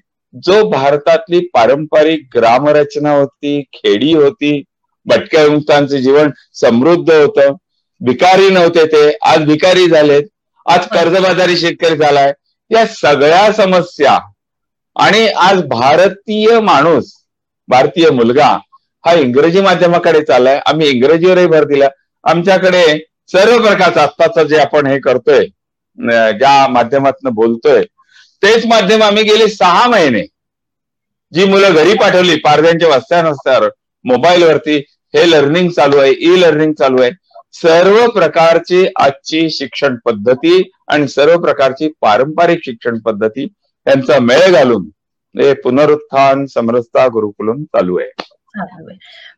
जो भारतातली पारंपरिक ग्रामरचना होती खेडी होती भटक्या विमुक्तांचं जीवन समृद्ध होतं भिकारी नव्हते ते आज भिकारी झालेत आज कर्जबाजारी शेतकरी झालाय. या सगळ्या समस्या आणि आज भारतीय माणूस भारतीय मुलगा हा इंग्रजी माध्यमाकडे चाललाय. आम्ही इंग्रजीवरही भर दिला. आमच्याकडे सर्व प्रकारचं आत्ताचं जे आपण हे करतोय ज्या माध्यमातून बोलतोय तेच माध्यम आम्ही गेले सहा महिने. जी मुलं घरी पाठवली पारद्यांच्या वस्त्यानुसार मोबाईलवरती हे लर्निंग चालू आहे ई लर्निंग चालू आहे. सर्व प्रकारची आजची शिक्षण पद्धती आणि सर्व प्रकारची पारंपरिक शिक्षण पद्धती यांचा मेळ घालून हे पुनरुत्थान समरसता गुरुकुलम चालू आहे.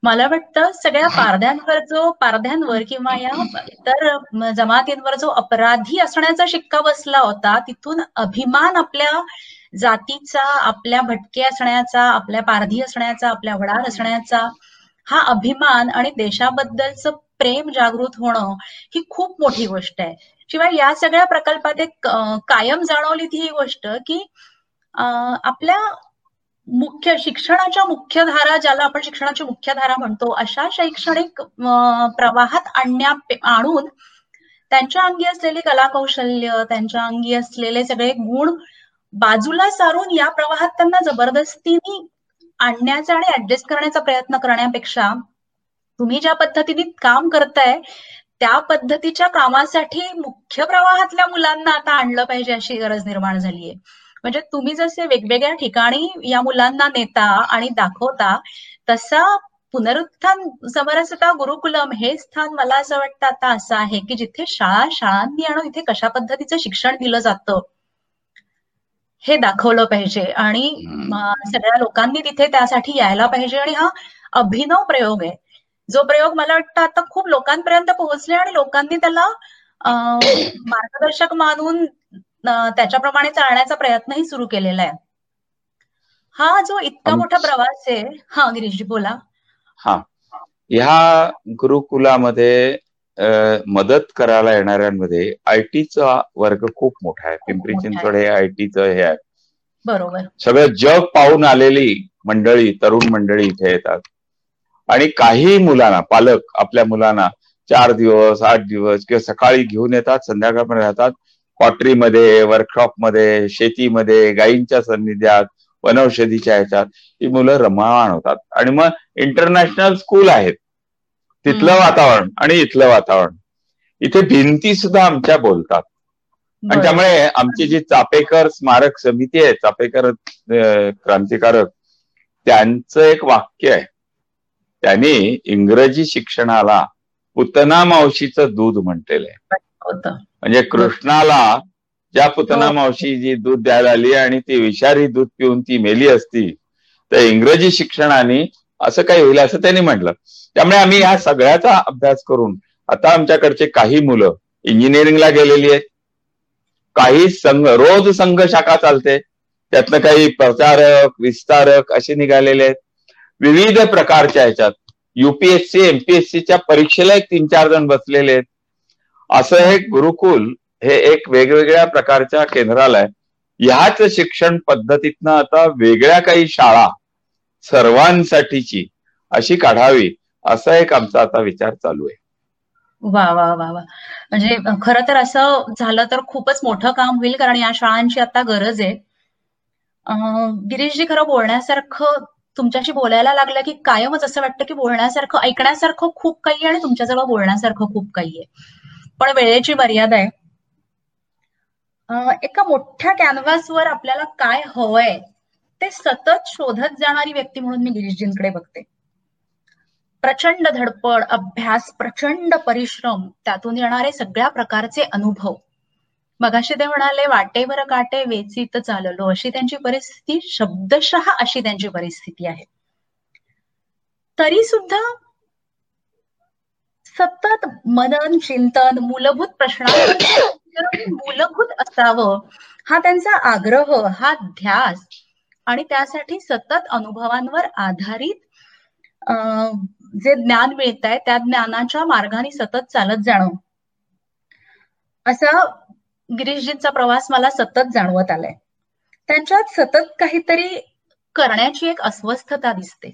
मला वाटतं सगळ्या पारद्यांवर जो पारद्यांवर किंवा या इतर जमातींवर जो अपराधी असण्याचा शिक्का बसला होता तिथून अभिमान आपल्या जातीचा आपल्या भटके असण्याचा आपल्या पारधी असण्याचा आपल्या वडार असण्याचा हा अभिमान आणि देशाबद्दलचं प्रेम जागृत होणं ही खूप मोठी गोष्ट आहे. शिवाय या सगळ्या प्रकल्पात एक कायम जाणवली ती ही गोष्ट की आपल्या मुख्य शिक्षणाच्या मुख्य धारा ज्याला आपण शिक्षणाची मुख्य धारा म्हणतो अशा शैक्षणिक प्रवाहात आणण्या आणून त्यांच्या अंगी असलेली कलाकौशल्य त्यांच्या अंगी असलेले सगळे गुण बाजूला सारून या प्रवाहात त्यांना जबरदस्तीने आणण्याचा आणि ऍडजस्ट करण्याचा प्रयत्न करण्यापेक्षा तुम्ही ज्या पद्धतीने काम करताय त्या पद्धतीच्या कामासाठी मुख्य प्रवाहातल्या मुलांना आता आणलं पाहिजे अशी गरज निर्माण झालीये. म्हणजे तुम्ही जसे वेगवेगळ्या ठिकाणी या मुलांना नेता आणि दाखवता तसा पुनरुत्थान समरसता गुरुकुलम हे स्थान मला असं वाटतं आता असं आहे की जिथे शाळा शाळांनी आणून इथे कशा पद्धतीचं शिक्षण दिलं जातं हे दाखवलं पाहिजे. आणि सगळ्या लोकांनी तिथे त्यासाठी यायला पाहिजे आणि हा अभिनव प्रयोग आहे. जो प्रयोग मला वाटतं आता खूप लोकांपर्यंत पोहोचले आणि लोकांनी त्याला मार्गदर्शक मानून त्याच्याप्रमाणे चालण्याचा प्रयत्नही सुरू केलेला आहे. हा जो इतका मोठा प्रवास आहे हा गिरीशजी बोला. हा. ह्या गुरुकुलामध्ये मदत करायला येणाऱ्यांमध्ये आयटीचा वर्ग खूप मोठा आहे. पिंपरी चिंचवड हे आयटीचं हे आहे. बरोबर. सगळं जग पाहून आलेली मंडळी तरुण मंडळी इथे येतात. आणि काही मुलांना पालक आपल्या मुलांना चार दिवस आठ दिवस किंवा सकाळी घेऊन येतात संध्याकाळपर्यंत राहतात. पॉटरीमध्ये वर्कशॉपमध्ये शेतीमध्ये गायींच्या सन्निध्यात वनौषधीच्या ह्याच्यात ही मुलं रमाण होतात. आणि मग इंटरनॅशनल स्कूल आहेत. तिथलं वातावरण आणि इथलं वातावरण. इथे भिंती सुद्धा आमच्या बोलतात. आणि त्यामुळे आमची जी चापेकर स्मारक समिती आहे चापेकर क्रांतिकारक त्यांचं एक वाक्य आहे. त्यांनी इंग्रजी शिक्षणाला पुतना मावशीचं दूध म्हटलेलं आहे. म्हणजे कृष्णाला ज्या पुतना हो. मावशी जी दूध द्यायला आली आणि ती विषारी दूध पिऊन ती मेली असती तर इंग्रजी शिक्षणाने असं काही होईल असं त्यांनी म्हटलं. त्यामुळे आम्ही ह्या सगळ्याचा अभ्यास करून आता आमच्याकडचे काही मुलं इंजिनिअरिंगला गेलेली आहेत. काही संघ रोज संघ शाखा चालते. त्यातनं काही प्रचारक विस्तारक असे निघालेले आहेत. विविध प्रकारच्या ह्याच्यात युपीएससी एमपीएससीच्या परीक्षेला एक तीन चार जण बसलेले आहेत. असं हे गुरुकुल हे एक वेगवेगळ्या प्रकारच्या केंद्रालय ह्याच शिक्षण पद्धतीतनं आता वेगळ्या काही शाळा सर्वांसाठीची अशी काढावी असा एक आमचा आता विचार चालू आहे. वा वा वा वा. म्हणजे खरं तर असं झालं तर खूपच मोठं काम होईल कारण या शाळांची आता गरज आहे. गिरीशजी खरं बोलण्यासारखं तुमच्याशी बोलायला लागलं की कायमच असं वाटतं की बोलण्यासारखं ऐकण्यासारखं खूप काही आहे आणि तुमच्याजवळ बोलण्यासारखं खूप काही आहे. पण वेळेची मर्यादा आहे. एका मोठ्या कॅनव्हासवर आपल्याला काय हवंय ते सतत शोधत जाणारी व्यक्ती म्हणून मी गिरीशजींकडे बघते. प्रचंड धडपड अभ्यास प्रचंड परिश्रम त्यातून येणारे सगळ्या प्रकारचे अनुभव. मगाशी ते म्हणाले वाटेवर काटे वेचित चाललो. अशी त्यांची परिस्थिती शब्दशः अशी त्यांची परिस्थिती आहे. तरी सुद्धा सतत मनन चिंतन मूलभूत प्रश्नांवर मूलभूत असावं हा त्यांचा आग्रह हा ध्यास. आणि त्यासाठी सतत अनुभवांवर आधारित जे ज्ञान मिळत आहे त्या ज्ञानाच्या मार्गाने सतत चालत जाणं. असा गिरीशजींचा प्रवास मला सतत जाणवत आलाय. त्यांच्यात सतत काहीतरी करण्याची एक अस्वस्थता दिसते.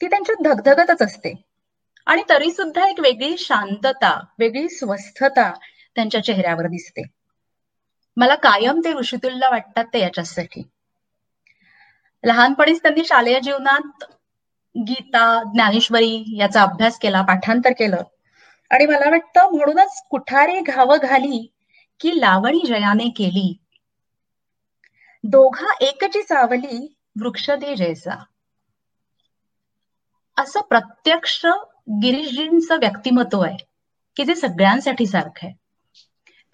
ती त्यांच्यात धगधगतच असते. आणि तरी सुद्धा एक वेगळी शांतता वेगळी स्वस्थता त्यांच्या चेहऱ्यावर दिसते. मला कायम ते ऋषितुल्य वाटतात ते याच्यासाठी. लहानपणीच त्यांनी शालेय जीवनात गीता ज्ञानेश्वरी याचा अभ्यास केला पाठांतर केलं. आणि मला वाटतं म्हणूनच कुठारे घाव घाली की लावणी जयाने केली. दोघा एकची सावली वृक्षदे जैसा. असं प्रत्यक्ष गिरीशजींचं व्यक्तिमत्व आहे की जे सगळ्यांसाठी सारखं आहे.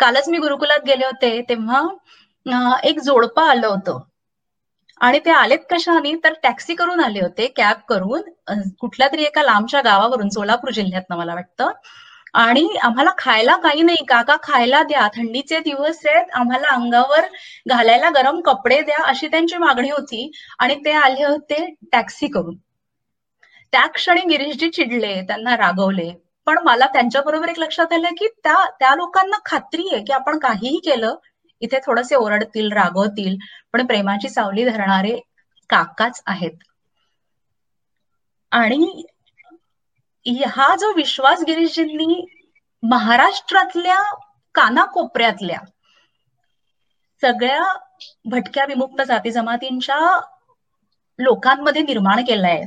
कालच मी गुरुकुलात गेले होते तेव्हा एक जोडपं आलं होतं. आणि ते आलेत कशाने तर टॅक्सी करून आले होते कॅब करून कुठल्या तरी एका लांबच्या गावावरून सोलापूर जिल्ह्यात मला वाटतं. आणि आम्हाला खायला काही नाही काका खायला द्या थंडीचे दिवस आहेत आम्हाला अंगावर घालायला गरम कपडे द्या अशी त्यांची मागणी होती. आणि ते आले होते टॅक्सी करून. त्या क्षणी गिरीशजी चिडले त्यांना रागवले. पण मला त्यांच्याबरोबर एक लक्षात आलं की त्या त्या लोकांना खात्री आहे की आपण काहीही केलं इथे थोडेसे ओरडतील रागवतील पण प्रेमाची सावली धरणारे काकाच आहेत. आणि हा जो विश्वास गिरीशजींनी महाराष्ट्रातल्या कानाकोपऱ्यातल्या सगळ्या भटक्या विमुक्त जाती जमातींच्या लोकांमध्ये निर्माण केलाय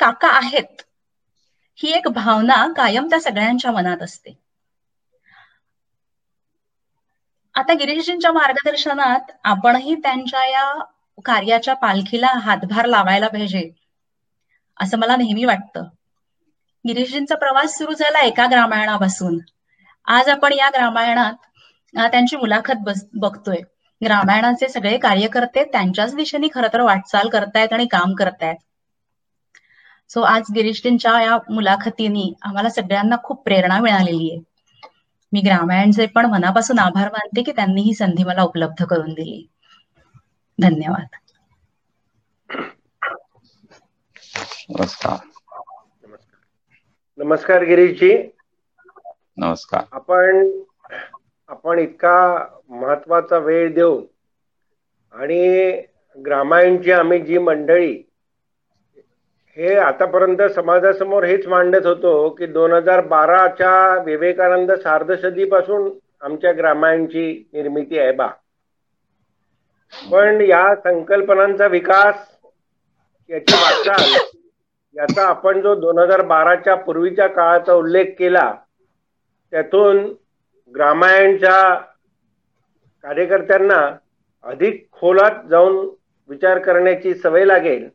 काका आहेत. ही एक भावना कायम त्या सगळ्यांच्या मनात असते. आता गिरीशजींच्या मार्गदर्शनात आपणही त्यांच्या या कार्याच्या पालखीला हातभार लावायला पाहिजे असं मला नेहमी वाटतं. गिरीशजींचा प्रवास सुरू झाला एका ग्रामायणापासून. आज आपण या ग्रामायणात त्यांची मुलाखत बघतोय. ग्रामायणाचे सगळे कार्यकर्ते त्यांच्याच दिशेने खरं तर वाटचाल करतायत आणि काम करतायत. सो आज गिरीशजींच्या या मुलाखतीनी आम्हाला सगळ्यांना खूप प्रेरणा मिळालेली आहे. मी ग्रामायणचे पण मनापासून आभार मानते की त्यांनी ही संधी मला उपलब्ध करून दिली. धन्यवाद. नमस्कार. नमस्कार गिरीशजी. नमस्कार. आपण आपण इतका महत्त्वाचा वेळ देऊन आणि ग्रामायणची आम्ही जी मंडळी हे आतापर्यंत समाजासमोर हेच मांडत होतो की दोन हजार बाराच्या विवेकानंद सार्धशदीपासून आमच्या ग्रामायणची निर्मिती आहे बा. पण या संकल्पनांचा विकास याची वाटचाल याचा आपण जो दोन हजार बाराच्या पूर्वीच्या काळाचा उल्लेख केला त्यातून ग्रामायणच्या कार्यकर्त्यांना अधिक खोलात जाऊन विचार करण्याची सवय लागेल.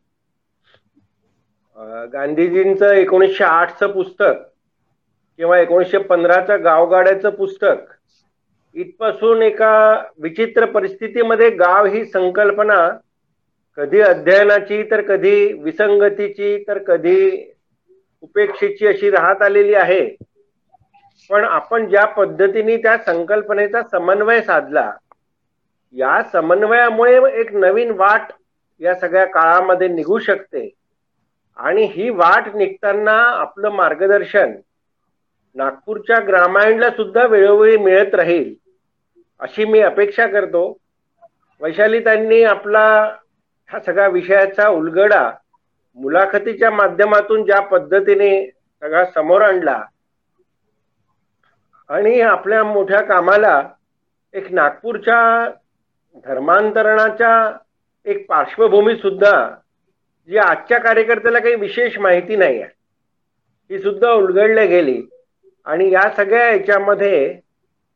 गांधीजींचं एकोणीसशे आठचं पुस्तक किंवा एकोणीसशे पंधराचं गावगाड्याचं पुस्तक इथपासून एका विचित्र परिस्थितीमध्ये गाव ही संकल्पना कधी अध्ययनाची तर कधी विसंगतीची तर कधी उपेक्षेची अशी राहत आलेली आहे. पण आपण ज्या पद्धतीने त्या संकल्पनेचा समन्वय साधला या समन्वयामुळे एक नवीन वाट या सगळ्या काळामध्ये निघू शकते. आणि ही वाट निघताना आपलं मार्गदर्शन नागपूरच्या ग्रामायणला सुद्धा वेळोवेळी मिळत राहील अशी मी अपेक्षा करतो. वैशाली त्यांनी आपला हा सगळ्या विषयाचा उलगडा मुलाखतीच्या माध्यमातून ज्या पद्धतीने सगळा समोर आणला आणि आपल्या मोठ्या कामाला एक नागपूरच्या धर्मांतरणाच्या एक पार्श्वभूमी सुद्धा जी आजच्या कार्यकर्त्याला काही विशेष माहिती नाही आहे ही सुद्धा उलगडली गेली. आणि या सगळ्या याच्यामध्ये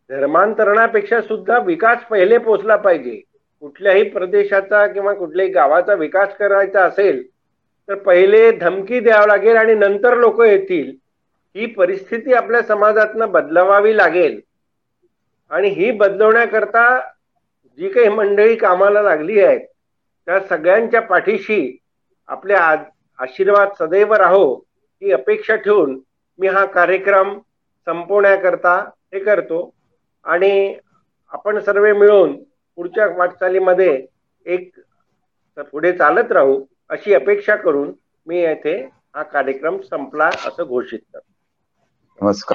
धर्मांतरणापेक्षा सुद्धा विकास पहिले पोचला पाहिजे. कुठल्याही प्रदेशाचा किंवा कुठल्याही गावाचा विकास करायचा असेल तर पहिले धमकी द्यावं लागेल आणि नंतर लोक येतील. ही परिस्थिती आपल्या समाजातनं बदलवावी लागेल. आणि ही बदलवण्याकरता जी काही मंडळी कामाला लागली आहेत त्या सगळ्यांच्या पाठीशी आपल्या आशीर्वाद सदैव राहो ही अपेक्षा ठेवून मी हा कार्यक्रम संपवण्याकरता हे करतो. आणि आपण सर्व मिळून पुढच्या वाटचालीमध्ये एक पुढे चालत राहू अशी अपेक्षा करून मी येथे हा कार्यक्रम संपला असं घोषित करतो. नमस्कार.